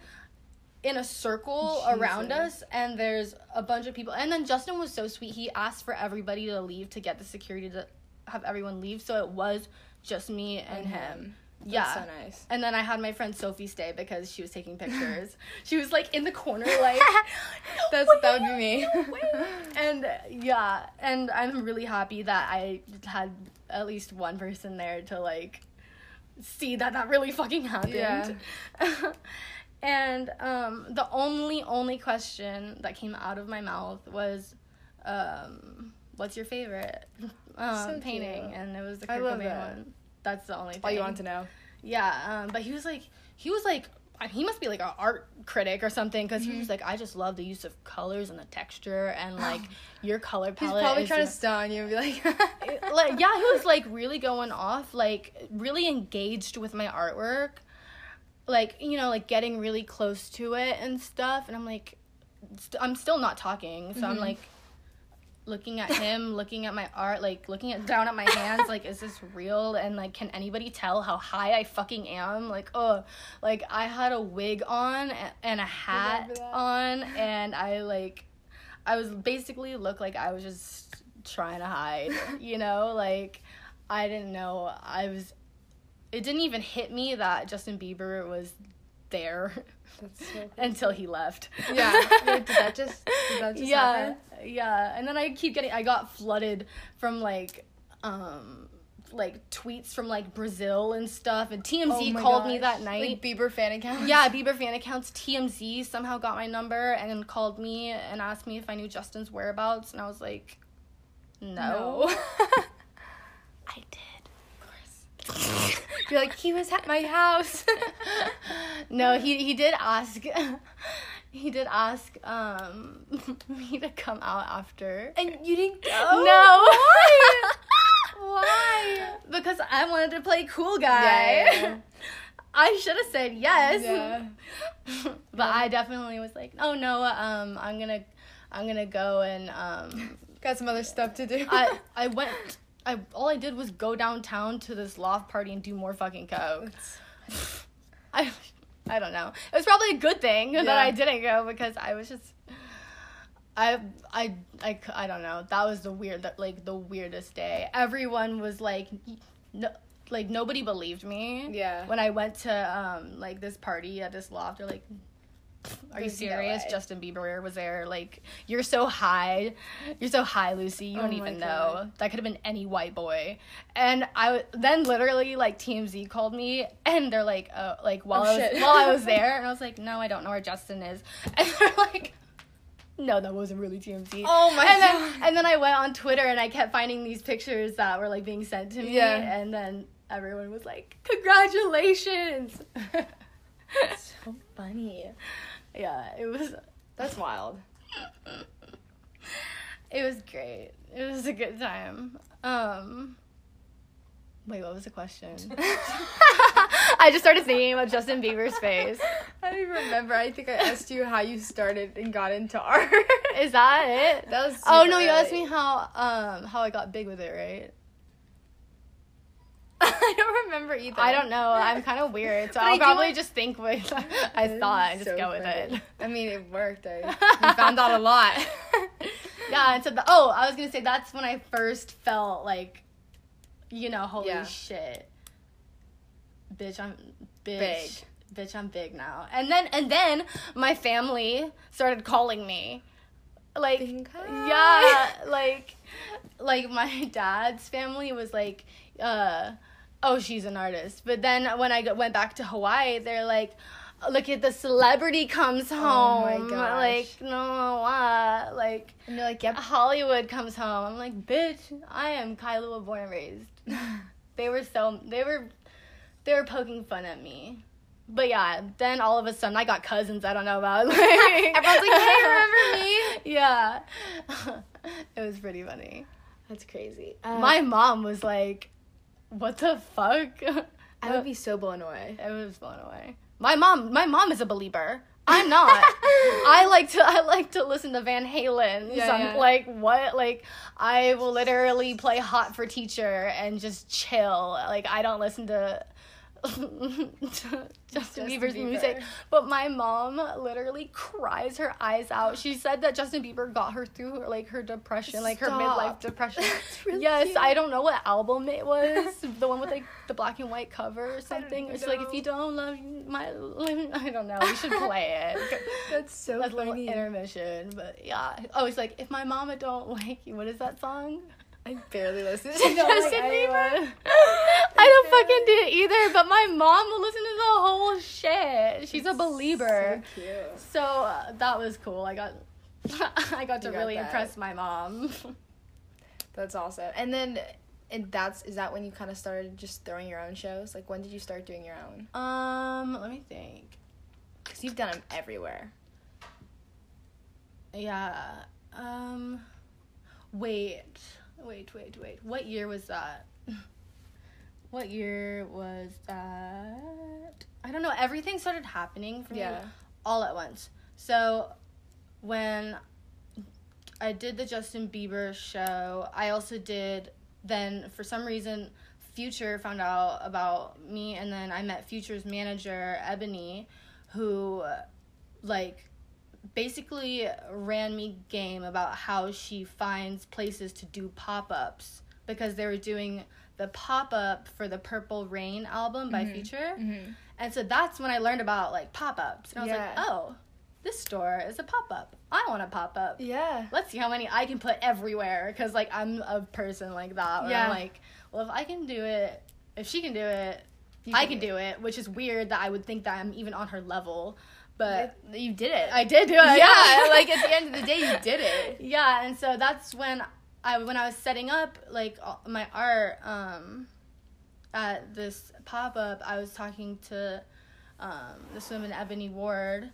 in a circle around us and there's a bunch of people. And then justin was so sweet. He asked for everybody to leave to get the security to have everyone leave. So it was just me and, And him, him. yeah. so nice. and then I had my friend Sophie stay because she was taking pictures. [LAUGHS] she was like in the corner, like [LAUGHS] That's that would be me. [LAUGHS] and yeah, and I'm really happy that I had at least one person there to like see that that really fucking happened. [LAUGHS] and um, the only only question that came out of my mouth was, um, "What's your favorite um, So painting?" cute. And it was the Kurt Cobain that. one. That's the only thing. All you want to know. Yeah, um, but he was like, he was like, he must be like an art critic or something because he Mm-hmm. was like, I just love the use of colors and the texture and [GASPS] like your color palette. He's probably trying to stun you and be like, [LAUGHS] like yeah, he was like really going off, like really engaged with my artwork, like you know, like getting really close to it and stuff. And I'm like, st- I'm still not talking, so I'm Mhm. like looking at him, looking at my art, like looking at down at my hands, like is this real? And like, can anybody tell how high I fucking am? Like, oh, like I had a wig on and a hat on, and I like, I was basically looked like I was just trying to hide, [LAUGHS] you know, like I didn't know I was it didn't even hit me that Justin Bieber was there That's so [LAUGHS] until he left. Yeah. Wait, did that just did that just [LAUGHS] yeah, happen? yeah. And then I keep getting I got flooded from like um like tweets from like Brazil and stuff and TMZ Oh called me that night. Like Bieber fan accounts. yeah, Bieber fan accounts TMZ somehow got my number and called me and asked me if I knew Justin's whereabouts and I was like no. No. [LAUGHS] I did. You're like he was at my house. [LAUGHS] no, he he did ask. [LAUGHS] he did ask um [LAUGHS] me to come out after. and you didn't go. no. Why? Why? Because I wanted to play cool guy. Yeah, yeah, yeah. I should have said yes. Yeah. but I definitely was like, "Oh no, um I'm going to I'm going to go and um Got some other stuff to do. I I went I all I did was go downtown to this loft party and do more fucking coke. I I don't know. It was probably a good thing that I didn't go because I was just I I I I don't know. That was the weird that like the weirdest day. Everyone was like no like nobody believed me. Yeah. When I went to um like this party at this loft, they're like are you There's no serious? way. Justin Bieber was there. Like, you're so high. You're so high, Lucy. You Oh don't even know. That could have been any white boy. And I then literally like TMZ called me and they're like, uh, like while Oh, I was while I was [LAUGHS] there, and I was like, no, I don't know where Justin is. [LAUGHS] And they're like, no, that wasn't really TMZ. Oh my and God. Then, and then I went on Twitter and I kept finding these pictures that were like being sent to me. Yeah. And then everyone was like, congratulations. [LAUGHS] so funny. Yeah, it was That's wild. it was great. It was a good time. Um Wait, what was the question? [LAUGHS] I just started thinking about Justin Bieber's face. [LAUGHS] I don't even remember. I think I asked you how you started and got into art. Is that it? That was Oh no, you asked me how um how I got big with it, right? [LAUGHS] I don't remember either. I don't know. I'm kind of weird, so I'll probably just think what [LAUGHS] I thought and just So go with it. I mean, it worked. I [LAUGHS] you found out a lot. yeah, and so the, oh, I was gonna say that's when I first felt like, you know, holy Yeah. shit, bitch, I'm bitch, Big. bitch, I'm big now. And then and then my family started calling me, like, yeah, like, like my dad's family was like, uh, oh, she's an artist. But then when I go- went back to Hawaii, they're like. Look at the celebrity comes home. Oh my gosh. Like no, what? Like And you're like, yep. Hollywood comes home. I'm like, bitch, I am Kyla born and raised. [LAUGHS] they were so they were they were poking fun at me. But yeah, then all of a sudden I got cousins I don't know about. [LAUGHS] Like, Everyone's like, "Hey, remember me?" [LAUGHS] Yeah. it was pretty funny. That's crazy. Uh, My mom was like, What the fuck? [LAUGHS] I would be so blown away. I was blown away. My mom, my mom is a believer. I'm not. [LAUGHS] I like to I like to listen to Van Halen. Yeah, I'm yeah. like what? Like I will literally play Hot for Teacher and just chill. Like I don't listen to [LAUGHS] Justin, Bieber's Bieber. music. But my mom literally cries her eyes out. She said that Justin Bieber got her through her, like her depression, like her midlife depression. [LAUGHS] Really yes, cute. I don't know what album it was. [LAUGHS] the one with like the black and white cover or something. It's like if you don't love my, I don't know. You should play it. That's so That's a little intermission, but yeah. Oh, it's like if my mama don't like you. What is that song? I barely listen [LAUGHS] to Justin Justin Bieber. I don't fucking do it either, but my mom will listen to the whole shit. She's a believer. So cute. So uh, that was cool. I got [LAUGHS] I got to got really that. impress my mom. [LAUGHS] That's awesome. And then, and that's is that when you kind of started just throwing your own shows? Like when did you start doing your own? um, let me think. Because you've done them everywhere. Yeah. Um wait. Wait, wait, wait. What year was that? [LAUGHS] What year was that? I don't know. Everything started happening for me Yeah. all at once. So when I did the Justin Bieber show, I also did then for some reason Future found out about me and then I met Future's manager Ebony who like basically ran me game about how she finds places to do pop-ups because they were doing the pop up for the Purple Reign album by Mhm. Future. Mhm. And so that's when I learned about like pop ups. And I was Yeah. like, oh, this store is a pop up. I want a pop up. Yeah. Let's see how many I can put everywhere. Cause like I'm a person like that. Yeah. I'm like, well, if I can do it, if she can do it, You I can can do it. Which is weird that I would think that I'm even on her level. But you did it. I did do it. yeah, like at the end of the day, you did it. [LAUGHS] yeah, and so that's when I when I was setting up like my art um at this pop up, I was talking to um this woman Ebony Ward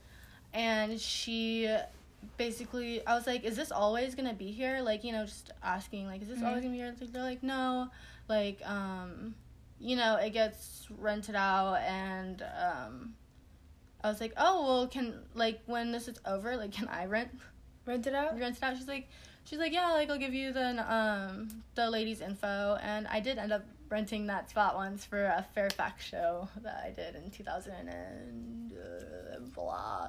and she basically I was like, Is this always gonna be here? Like, you know, just asking like, is this Mhm. always gonna be here? They're like, No. Like, um, you know, it gets rented out and um I was like, Oh well can like when this is over, like can I rent [LAUGHS] Rent it out. rent it out. She's like, she's like, yeah, like I'll give you the um the ladies' info, and I did end up renting that spot once for a Fairfax show that I did in two thousand and uh, blah.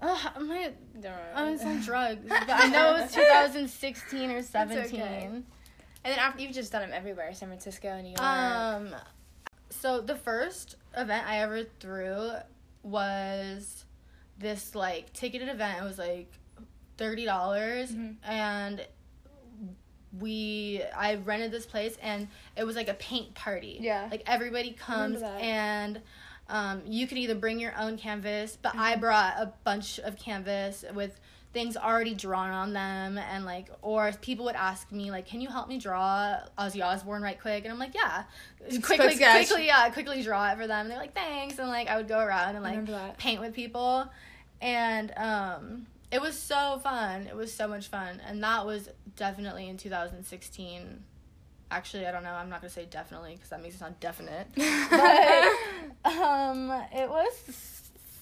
Uh, [SIGHS] I'm like, Don't I'm worry. on [LAUGHS] drugs, but I know it was [LAUGHS] 2016 or 17. okay. And then after you've just done them everywhere, San Francisco, New York. Um, so the first event I ever threw was this like ticketed event. It was like thirty dollars, Mhm. and we I rented this place, and it was like a paint party. Yeah. like everybody comes and. Um, you could either bring your own canvas, but I Mhm. brought a bunch of canvas with things already drawn on them and like or people would ask me like can you help me draw ozzy osbourne right quick? And i'm like yeah. Quickly quick quickly yeah quickly draw it for them. And they're like thanks. And like i would go around and like paint with people. And um it was so fun. It was so much fun. And that was definitely in 2016 actually i don't know. I'm not gonna say definitely because that makes it sound definite. [LAUGHS] But um it was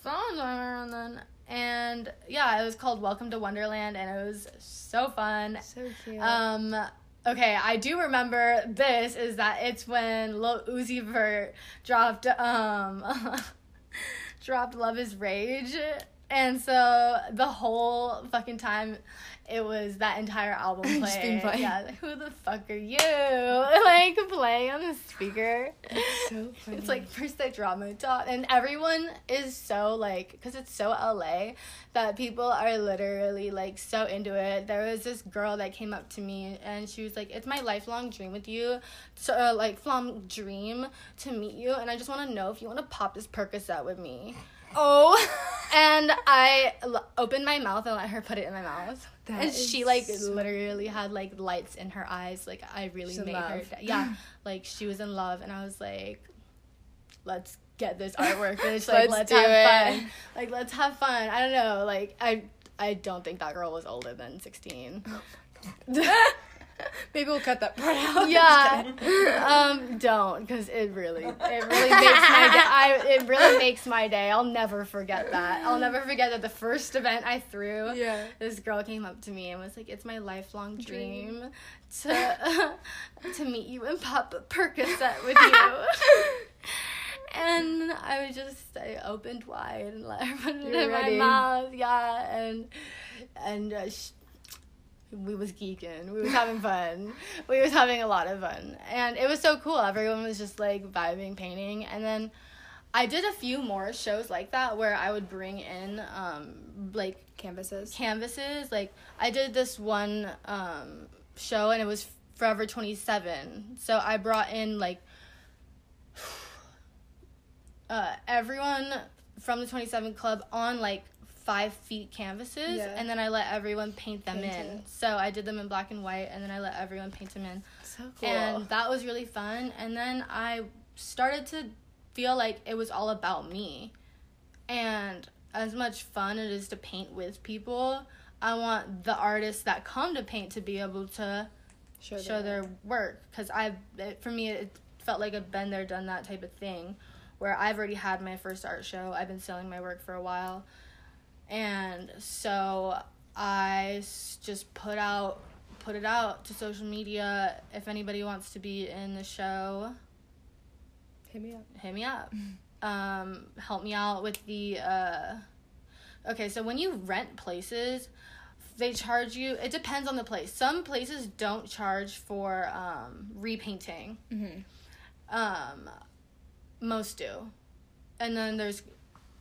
sometime around then and yeah it was called welcome to wonderland and it was so fun so cute. um okay i do remember this is that it's when Lil Uzi Vert dropped um [LAUGHS] dropped luv is rage and so the whole fucking time it was that entire album playing. [LAUGHS] Just being played. Yeah, like, who the fuck are you? [LAUGHS] like playing on the speaker. It's so funny. It's like first they drama dot, and everyone is so like, because it's so LA that people are literally like so into it. There was this girl that came up to me and she was like, "It's my lifelong dream with you, so uh, like lifelong dream to meet you, and I just want to know if you want to pop this Percocet with me." Oh. [LAUGHS] And I l- opened my mouth and let her put it in my mouth. That and she like so- literally had like lights in her eyes. Like I really She's made her. Yeah, [GASPS] like she was in love, and I was like, "Let's get this artwork. [LAUGHS] Bitch. Like Let's let's, do have it. fun. Like let's have fun. I don't know. Like I I don't think that girl was older than sixteen. Oh [LAUGHS] [LAUGHS] Maybe we'll cut that part out. yeah. [LAUGHS] Um. Don't because it really it really makes my day. [LAUGHS] I it really makes my day. I'll never forget that. I'll never forget that the first event I threw yeah. this girl came up to me and was like, "It's my lifelong Dream. dream to to meet you and pop a Percocet with you." and I was just I opened wide and let her put it You're in ready. my mouth, yeah, and and uh, sh- we was geeking, we was having fun, we was having a lot of fun, and it was so cool. Everyone was just like vibing, painting, and then. I did a few more shows like that where I would bring in um like Canvases. canvases. Like I did this one um show and it was Forever 27. So I brought in like [SIGHS] uh everyone from the 27 club on like 5 feet canvases Yeah. and then I let everyone paint them Paint in. it. So I did them in black and white and then I let everyone paint them in. So cool. And that was really fun. And then I started to feel like it was all about me. And as much fun it is to paint with people, I want the artists that come to paint to be able to show, show their work. Because I, for me, it felt like a been there, done that type of thing. Where I've already had my first art show, I've been selling my work for a while, and so I just put out put it out to social media. If anybody wants to be in the show, Hit me up. hit me up. Um, help me out with the. Uh... Okay, so when you rent places they charge you. It depends on the place. Some places don't charge for um, repainting. Mhm. Um, most do, and then there's,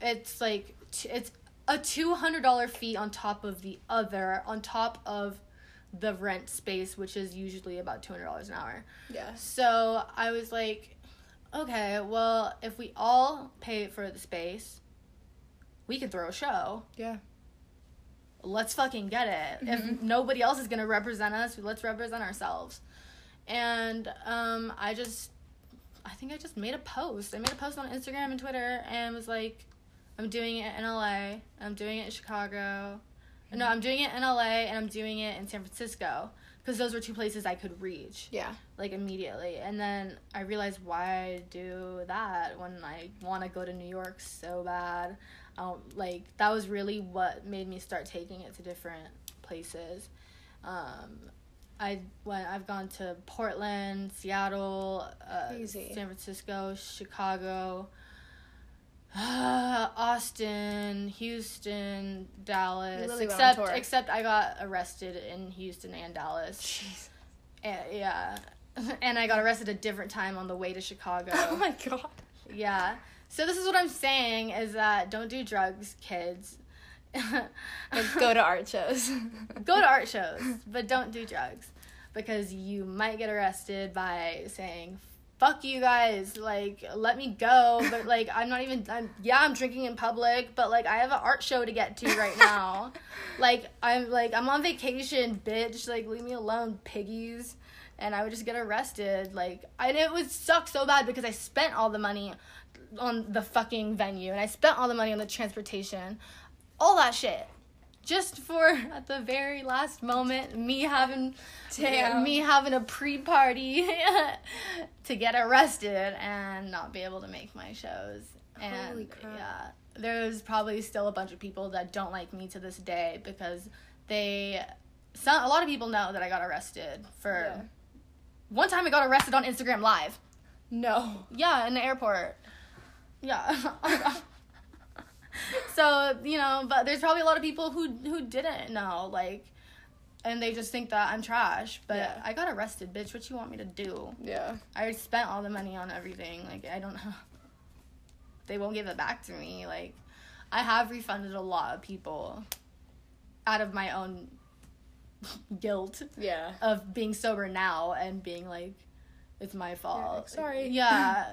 it's like t- it's a two hundred dollar fee on top of the other on top of the rent space, which is usually about two hundred dollars an hour. Yeah. So I was like, okay, well, if we all pay for the space, we could throw a show. Yeah. Let's fucking get it. If Mhm. nobody else is gonna represent us, let's represent ourselves. And um, I just, I think I just made a post. I made a post on Instagram and Twitter and was like, I'm doing it in LA. I'm doing it in Chicago. No, I'm doing it in LA and I'm doing it in San Francisco because those were two places I could reach Yeah. like immediately and then i realized why i do that when i want to go to new york so bad um, like that was really what made me start taking it to different places um, i went i've gone to portland seattle uh, san francisco chicago [SIGHS] Austin, Houston, Dallas. You really went on except except I got arrested in Houston and Dallas. Jeez. Eh, yeah. [LAUGHS] And I got arrested a different time on the way to Chicago. [LAUGHS] Oh my god. yeah. So this is what I'm saying is that don't do drugs, kids. [LAUGHS] Go to art shows. Go to art shows, but don't do drugs because you might get arrested by saying fuck you guys like let me go but [LAUGHS] like i'm not even I'm, yeah i'm drinking in public but like i have an art show to get to right now. [LAUGHS] Like i'm like i'm on vacation bitch like leave me alone piggies. And i would just get arrested like and it would suck so bad because i spent all the money on the fucking venue and i spent all the money on the transportation all that shit just for at the very last moment me having Damn. me having a pre-party [LAUGHS] to get arrested and not be able to make my shows and Holy crap. yeah there's probably still a bunch of people that don't like me to this day because they some a lot of people know that I got arrested for Yeah. one time I got arrested on Instagram live No. yeah, in the airport. Yeah. [LAUGHS] [LAUGHS] so, you know, but there's probably a lot of people who who didn't know, like and they just think that I'm trash. But Yeah. I got arrested, bitch. What you want me to do? Yeah. I spent all the money on everything. Like I don't know. [LAUGHS] they won't give it back to me. Like I have refunded a lot of people out of my own [LAUGHS] guilt Yeah. of being sober now and being like it's my fault like, "Sorry." yeah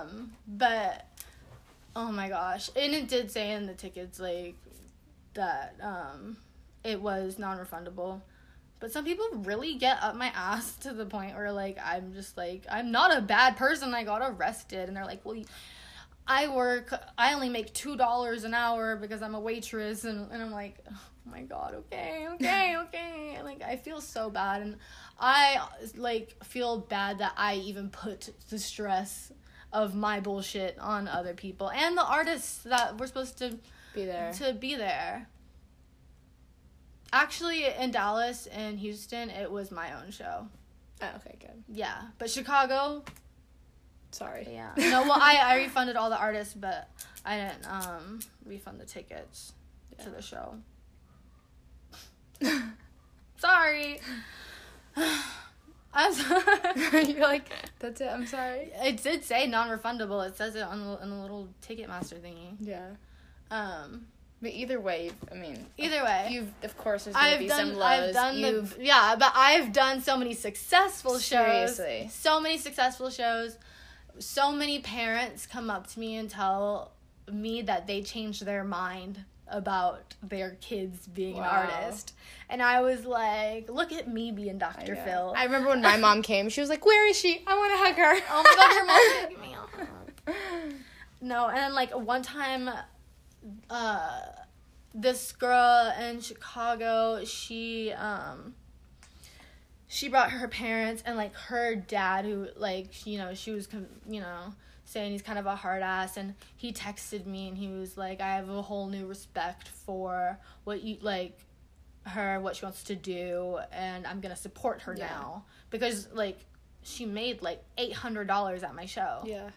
um but oh my gosh. And it did say in the tickets like that um it was non-refundable. But some people really get up my ass [LAUGHS] to the point where like i'm just like i'm not a bad person. I got arrested. And they're like well i work i only make two dollars an hour because i'm a waitress. And, and i'm like oh my god okay okay [LAUGHS] okay. And, like i feel so bad. And i like feel bad that i even put the stress of my bullshit on other people and the artists that were supposed to Be there. to be there. Actually, in Dallas and Houston, it was my own show. Oh, okay, good. Yeah, but Chicago, Sorry. yeah. [LAUGHS] No, well, I I refunded all the artists, but I didn't um refund the tickets to the show. [LAUGHS] Sorry. [SIGHS] [SIGHS] [SIGHS] I'm sorry. [LAUGHS] You're like, [LAUGHS] that's it. I'm sorry. It did say non-refundable. It says it on the, on the little Ticketmaster thingy. Yeah. Um. But either way, I mean, Either way, you've of course there's gonna I've be done, some lows. I've done you've the yeah, but I've done so many successful shows. Seriously. So many successful shows. So many parents come up to me and tell me that they changed their mind about their kids being Wow. an artist. And I was like, look at me being Dr. know. Phil. I remember when my mom came. She was like, "Where is she? I want to hug her." oh my god, your mom's [LAUGHS] taking me. No, and then like one time, uh, this girl in Chicago, she um, she brought her parents and like her dad, who like you know she was you know saying he's kind of a hard ass, and he texted me and he was like, I have a whole new respect for what you like her what she wants to do and i'm gonna support her Yeah. now because like she made like $800 at my show Yeah.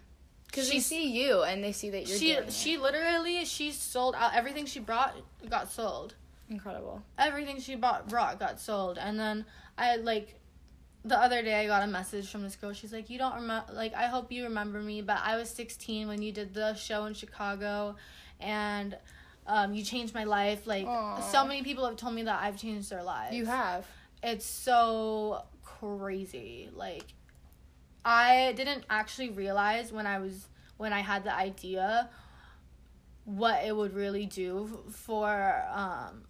Because they see you and they see that you're she she it. literally she sold out everything she brought got sold Incredible. everything she bought brought got sold and then i like the other day i got a message from this girl she's like you don't remember like i hope you remember me but i was 16 when you did the show in chicago and um, you changed my life like Aw. so many people have told me that i've changed their lives You have. it's so crazy like i didn't actually realize when i was when i had the idea what it would really do for um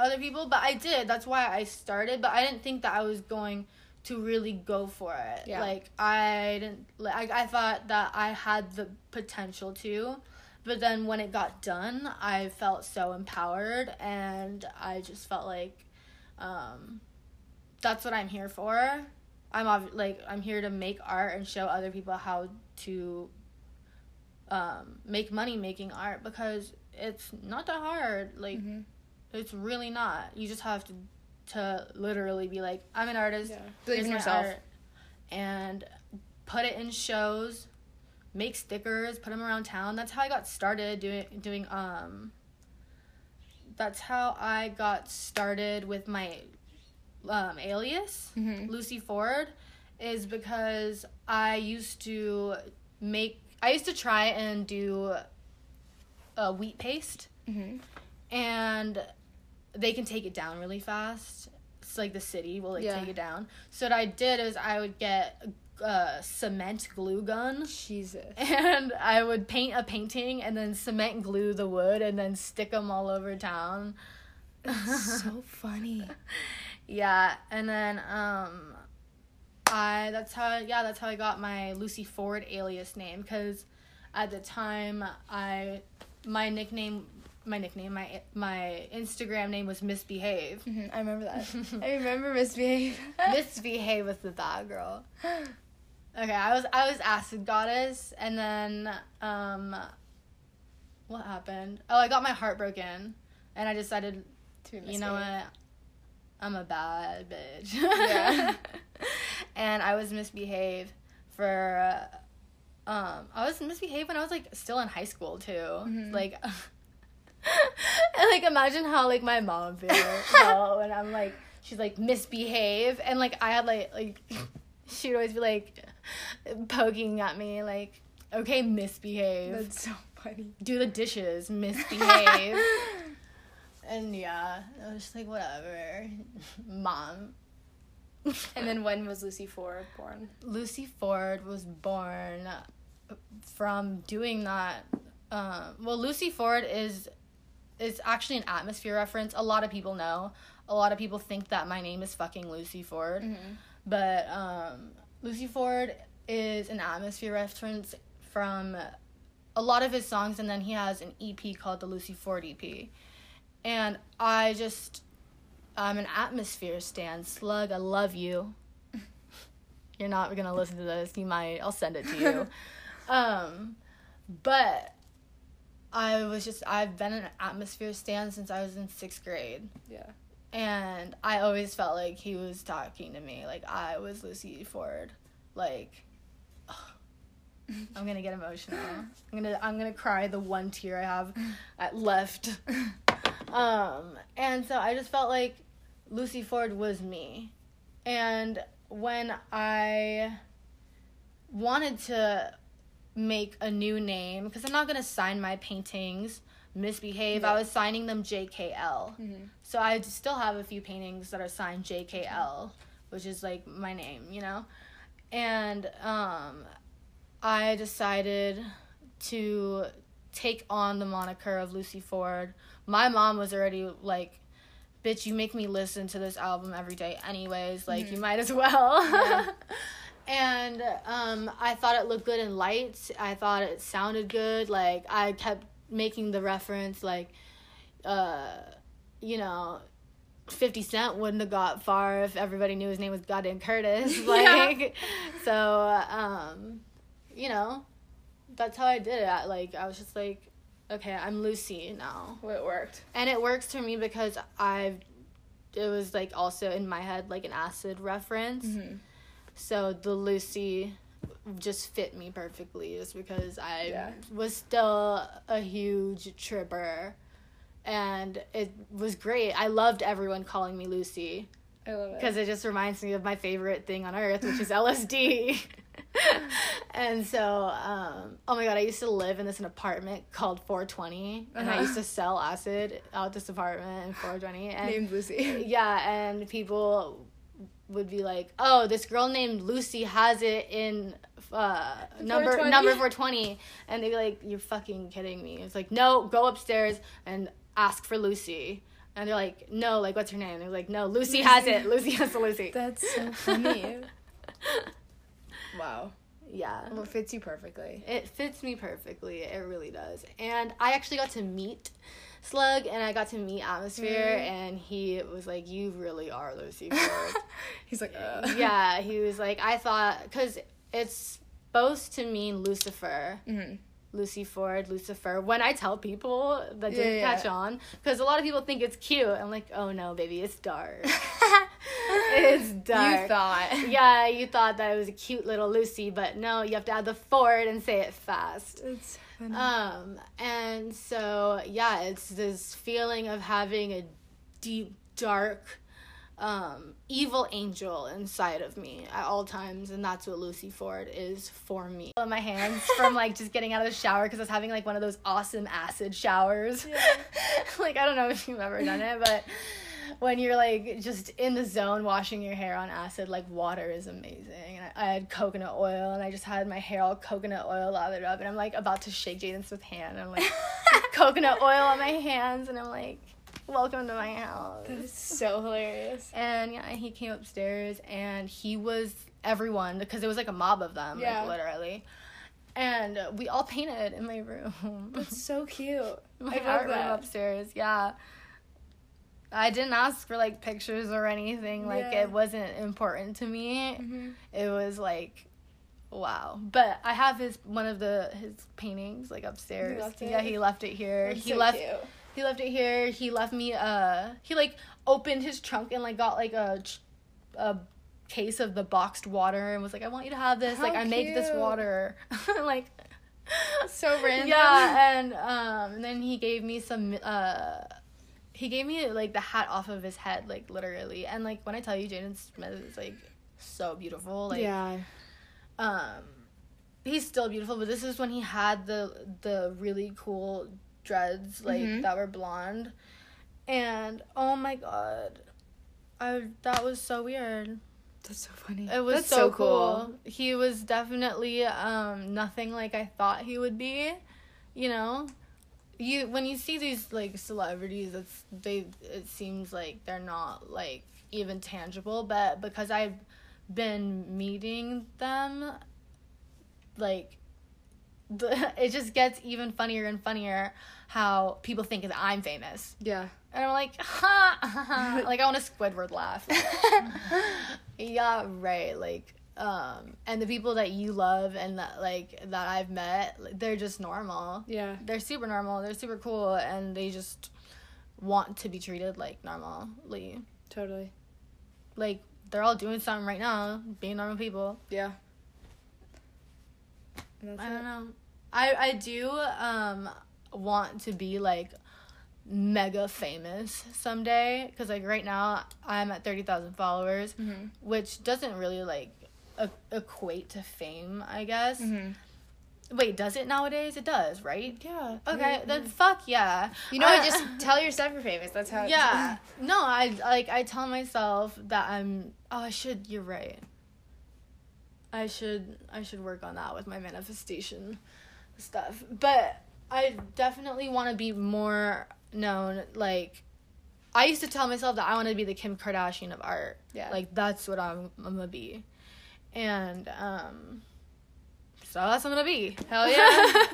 other people but i did that's why i started but i didn't think that i was going to really go for it Yeah. like i didn't like I, I thought that i had the potential to but then when it got done i felt so empowered and i just felt like um that's what i'm here for i'm ob- like i'm here to make art and show other people how to um make money making art because it's not that hard like Mhm. It's really not you just have to to literally be like i'm an artist Yeah. Believe in yourself. art, and put it in shows make stickers put them around town that's how i got started doing doing um that's how i got started with my um alias Mhm. lucy ford is because i used to make i used to try and do a wheat paste Mhm. and they can take it down really fast. It's like the city will like Yeah. take it down. So what I did is I would get a cement glue gun Jesus. [LAUGHS] and I would paint a painting and then cement glue the wood and then stick them all over town. [LAUGHS] so funny. yeah, and then um I that's how yeah, that's how I got my Lucy Ford alias name cuz at the time I my nickname my nickname my my Instagram name was Misbehave. Mhm, I remember that. [LAUGHS] I remember misbehave. Misbehave with the bad girl. Okay, I was I was acid goddess and then um what happened? Oh, I got my heart broken and I decided to be you know what? I'm a bad bitch. Yeah. [LAUGHS] and I was misbehave for uh, um I was misbehave when I was like still in high school too. Mhm. Like [LAUGHS] and like imagine how like my mom feels when I'm like she's like misbehave and like I had like like [LAUGHS] she'd always be like poking at me like okay misbehave That's so funny. do the dishes [LAUGHS] misbehave and yeah I was just like whatever mom and then when was Lucy Ford born? Lucy Ford was born from doing that. Um, well, Lucy Ford is is actually an atmosphere reference. A lot of people know. A lot of people think that my name is fucking Lucy Ford, Mhm. but um, Lucy Ford is an atmosphere reference from a lot of his songs, and then he has an EP called the Lucy Ford EP, and I just I'm an atmosphere stan. Slug, I love you. [LAUGHS] You're not gonna listen to this. You might. I'll send it to you. [LAUGHS] um, but I was just I've been an atmosphere stan since I was in sixth grade, Yeah. and I always felt like he was talking to me, like I was Lucy Ford, like. I'm gonna get emotional. I'm gonna I'm gonna cry the one tear I have at left. Um, and so I just felt like Lucy Ford was me. And when I wanted to make a new name, because I'm not going to sign my paintings Misbehave, I was signing them JKL. Mhm. So I still have a few paintings that are signed JKL, which is like my name, you know? And um, I decided to take on the moniker of Lucy Ford. My mom was already like, bitch, you make me listen to this album every day, anyways. Like, you might as well. Yeah. [LAUGHS] and um, I thought it looked good in lights. I thought it sounded good. Like, I kept making the reference, like, uh, you know, 50 Cent wouldn't have got far if everybody knew his name was Goddamn Curtis. [LAUGHS] Like, so, um, you know, that's how I did it. Like, I was just like, okay, I'm Lucy now. Well, it worked. And it works for me because I've, it was like also in my head like an acid reference. Mhm. So the Lucy just fit me perfectly just because I Yeah. was still a huge tripper and it was great. I loved everyone calling me Lucy I love it. because it just reminds me of my favorite thing on earth, which is LSD. [LAUGHS] and so, um, oh my god, I used to live in this an apartment called 420, and I Uh-huh. used to sell acid out this apartment in 420. And named Lucy. yeah, and people would be like, "Oh, this girl named Lucy has it in uh, number 420? number 420," and they'd be like, "You're fucking kidding me." It's like, "No, go upstairs and ask for Lucy." And they're like, "No, like what's her name?" They're like, "No, Lucy, has it. Lucy has the Lucy." [LAUGHS] That's so [LAUGHS] funny. wow. yeah. Well, it fits you perfectly. It fits me perfectly. It really does. And I actually got to meet Slug and I got to meet Atmosphere Mm. and he was like, You really are Lucy Ford. [LAUGHS] He's like, uh. [LAUGHS] yeah, he was like, I thought, because it's supposed to mean Lucifer. hmm Lucy Ford, Lucifer. When I tell people that didn't Yeah, yeah. catch on, because a lot of people think it's cute. I'm like, oh no, baby, it's dark. [LAUGHS] it's dark. You thought. Yeah, you thought that it was a cute little Lucy, but no, you have to add the Ford and say it fast. It's funny. Um, and so yeah, it's this feeling of having a deep, dark, um, evil angel inside of me at all times, and that's what Lucy Ford is for me. On my hands from like just getting out of the shower because I was having like one of those awesome acid showers. [LAUGHS] like I don't know if you've ever done it, but when you're like just in the zone washing your hair on acid, like water is amazing. And I, I had coconut oil, and I just had my hair all coconut oil lathered up, and I'm like about to shake Jaden Smith's hand, and I'm like [LAUGHS] coconut oil on my hands, and I'm like, "Welcome to my house." That's so hilarious. And yeah, he came upstairs, and he was everyone because it was like a mob of them, Yeah. like literally. And we all painted in my room. That's so cute. [LAUGHS] my I art room upstairs. Yeah. I didn't ask for like pictures or anything. Like Yeah. it wasn't important to me. Mhm. It was like wow. But I have his one of the his paintings like upstairs. Yeah, he left it here. That's he so left cute. he left it here. He left me uh he like opened his trunk and like got like a a case of the boxed water and was like I want you to have this. like How I make this water. [LAUGHS] like So [LAUGHS] random. yeah, and um, and then he gave me some. Uh, he gave me like the hat off of his head, like literally. And like when I tell you, Jaden Smith is like so beautiful. Like yeah. um, he's still beautiful, but this is when he had the the really cool dreads like Mhm. that were blonde, and oh my god, I that was so weird. That's so funny. It was That's so, cool. He was definitely um nothing like I thought he would be. You know, you when you see these like celebrities, it's they it seems like they're not like even tangible, but because I've been meeting them, like the, [LAUGHS] it just gets even funnier and funnier how people think that I'm famous. Yeah. And I'm like, ha, ha, ha. like I want a Squidward laugh. [LAUGHS] [LAUGHS] yeah, right. Like, um, and the people that you love and that like that I've met, they're just normal. Yeah. They're super normal. They're super cool, and they just want to be treated like normally. Totally. Like they're all doing something right now, being normal people. Yeah. I don't it. know. I I do um want to be like mega famous someday because like right now I'm at thirty thousand followers, Mhm. which doesn't really like equate to fame. I guess. Mhm. Wait, does it nowadays? It does, right? Yeah. Okay, Yeah. then fuck yeah. You know, I- just tell yourself you're famous. That's how. yeah. [LAUGHS] No, I like I tell myself that I'm. Oh, I should. You're right. I should. I should work on that with my manifestation stuff. But I definitely want to be more known. Like, I used to tell myself that I want to be the Kim Kardashian of art. Yeah. Like that's what I'm. I'm gonna be, and um. So that's what I'm gonna be. Hell [LAUGHS] yeah.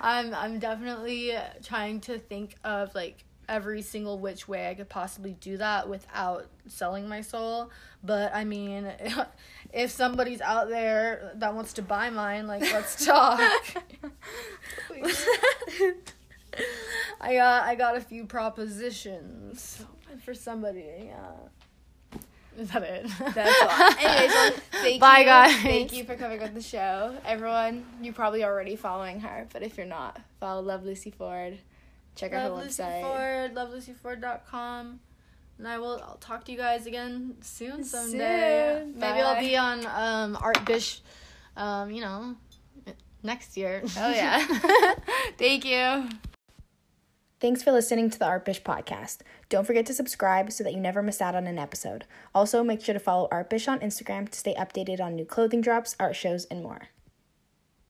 I'm I'm definitely trying to think of like every single which way I could possibly do that without selling my soul. But I mean, [LAUGHS] if somebody's out there that wants to buy mine, like let's [LAUGHS] talk. I got I got a few propositions for somebody. Yeah. Is that it? That's all. [LAUGHS] Anyways, well, thank Bye, you. guys. Thank you for coming on the show. Everyone, you're probably already following her, but if you're not, follow Love Lucy Ford Check out her Love Lucy website. Ford, lovelucyford.com. And I will I'll talk to you guys again soon someday. Soon. Maybe I'll be on um Art Bish um, you know, next year. Oh yeah. [LAUGHS] [LAUGHS] Thank you. Thanks for listening to the Artbish podcast. Don't forget to subscribe so that you never miss out on an episode. Also, make sure to follow Artbish on Instagram to stay updated on new clothing drops, art shows, and more.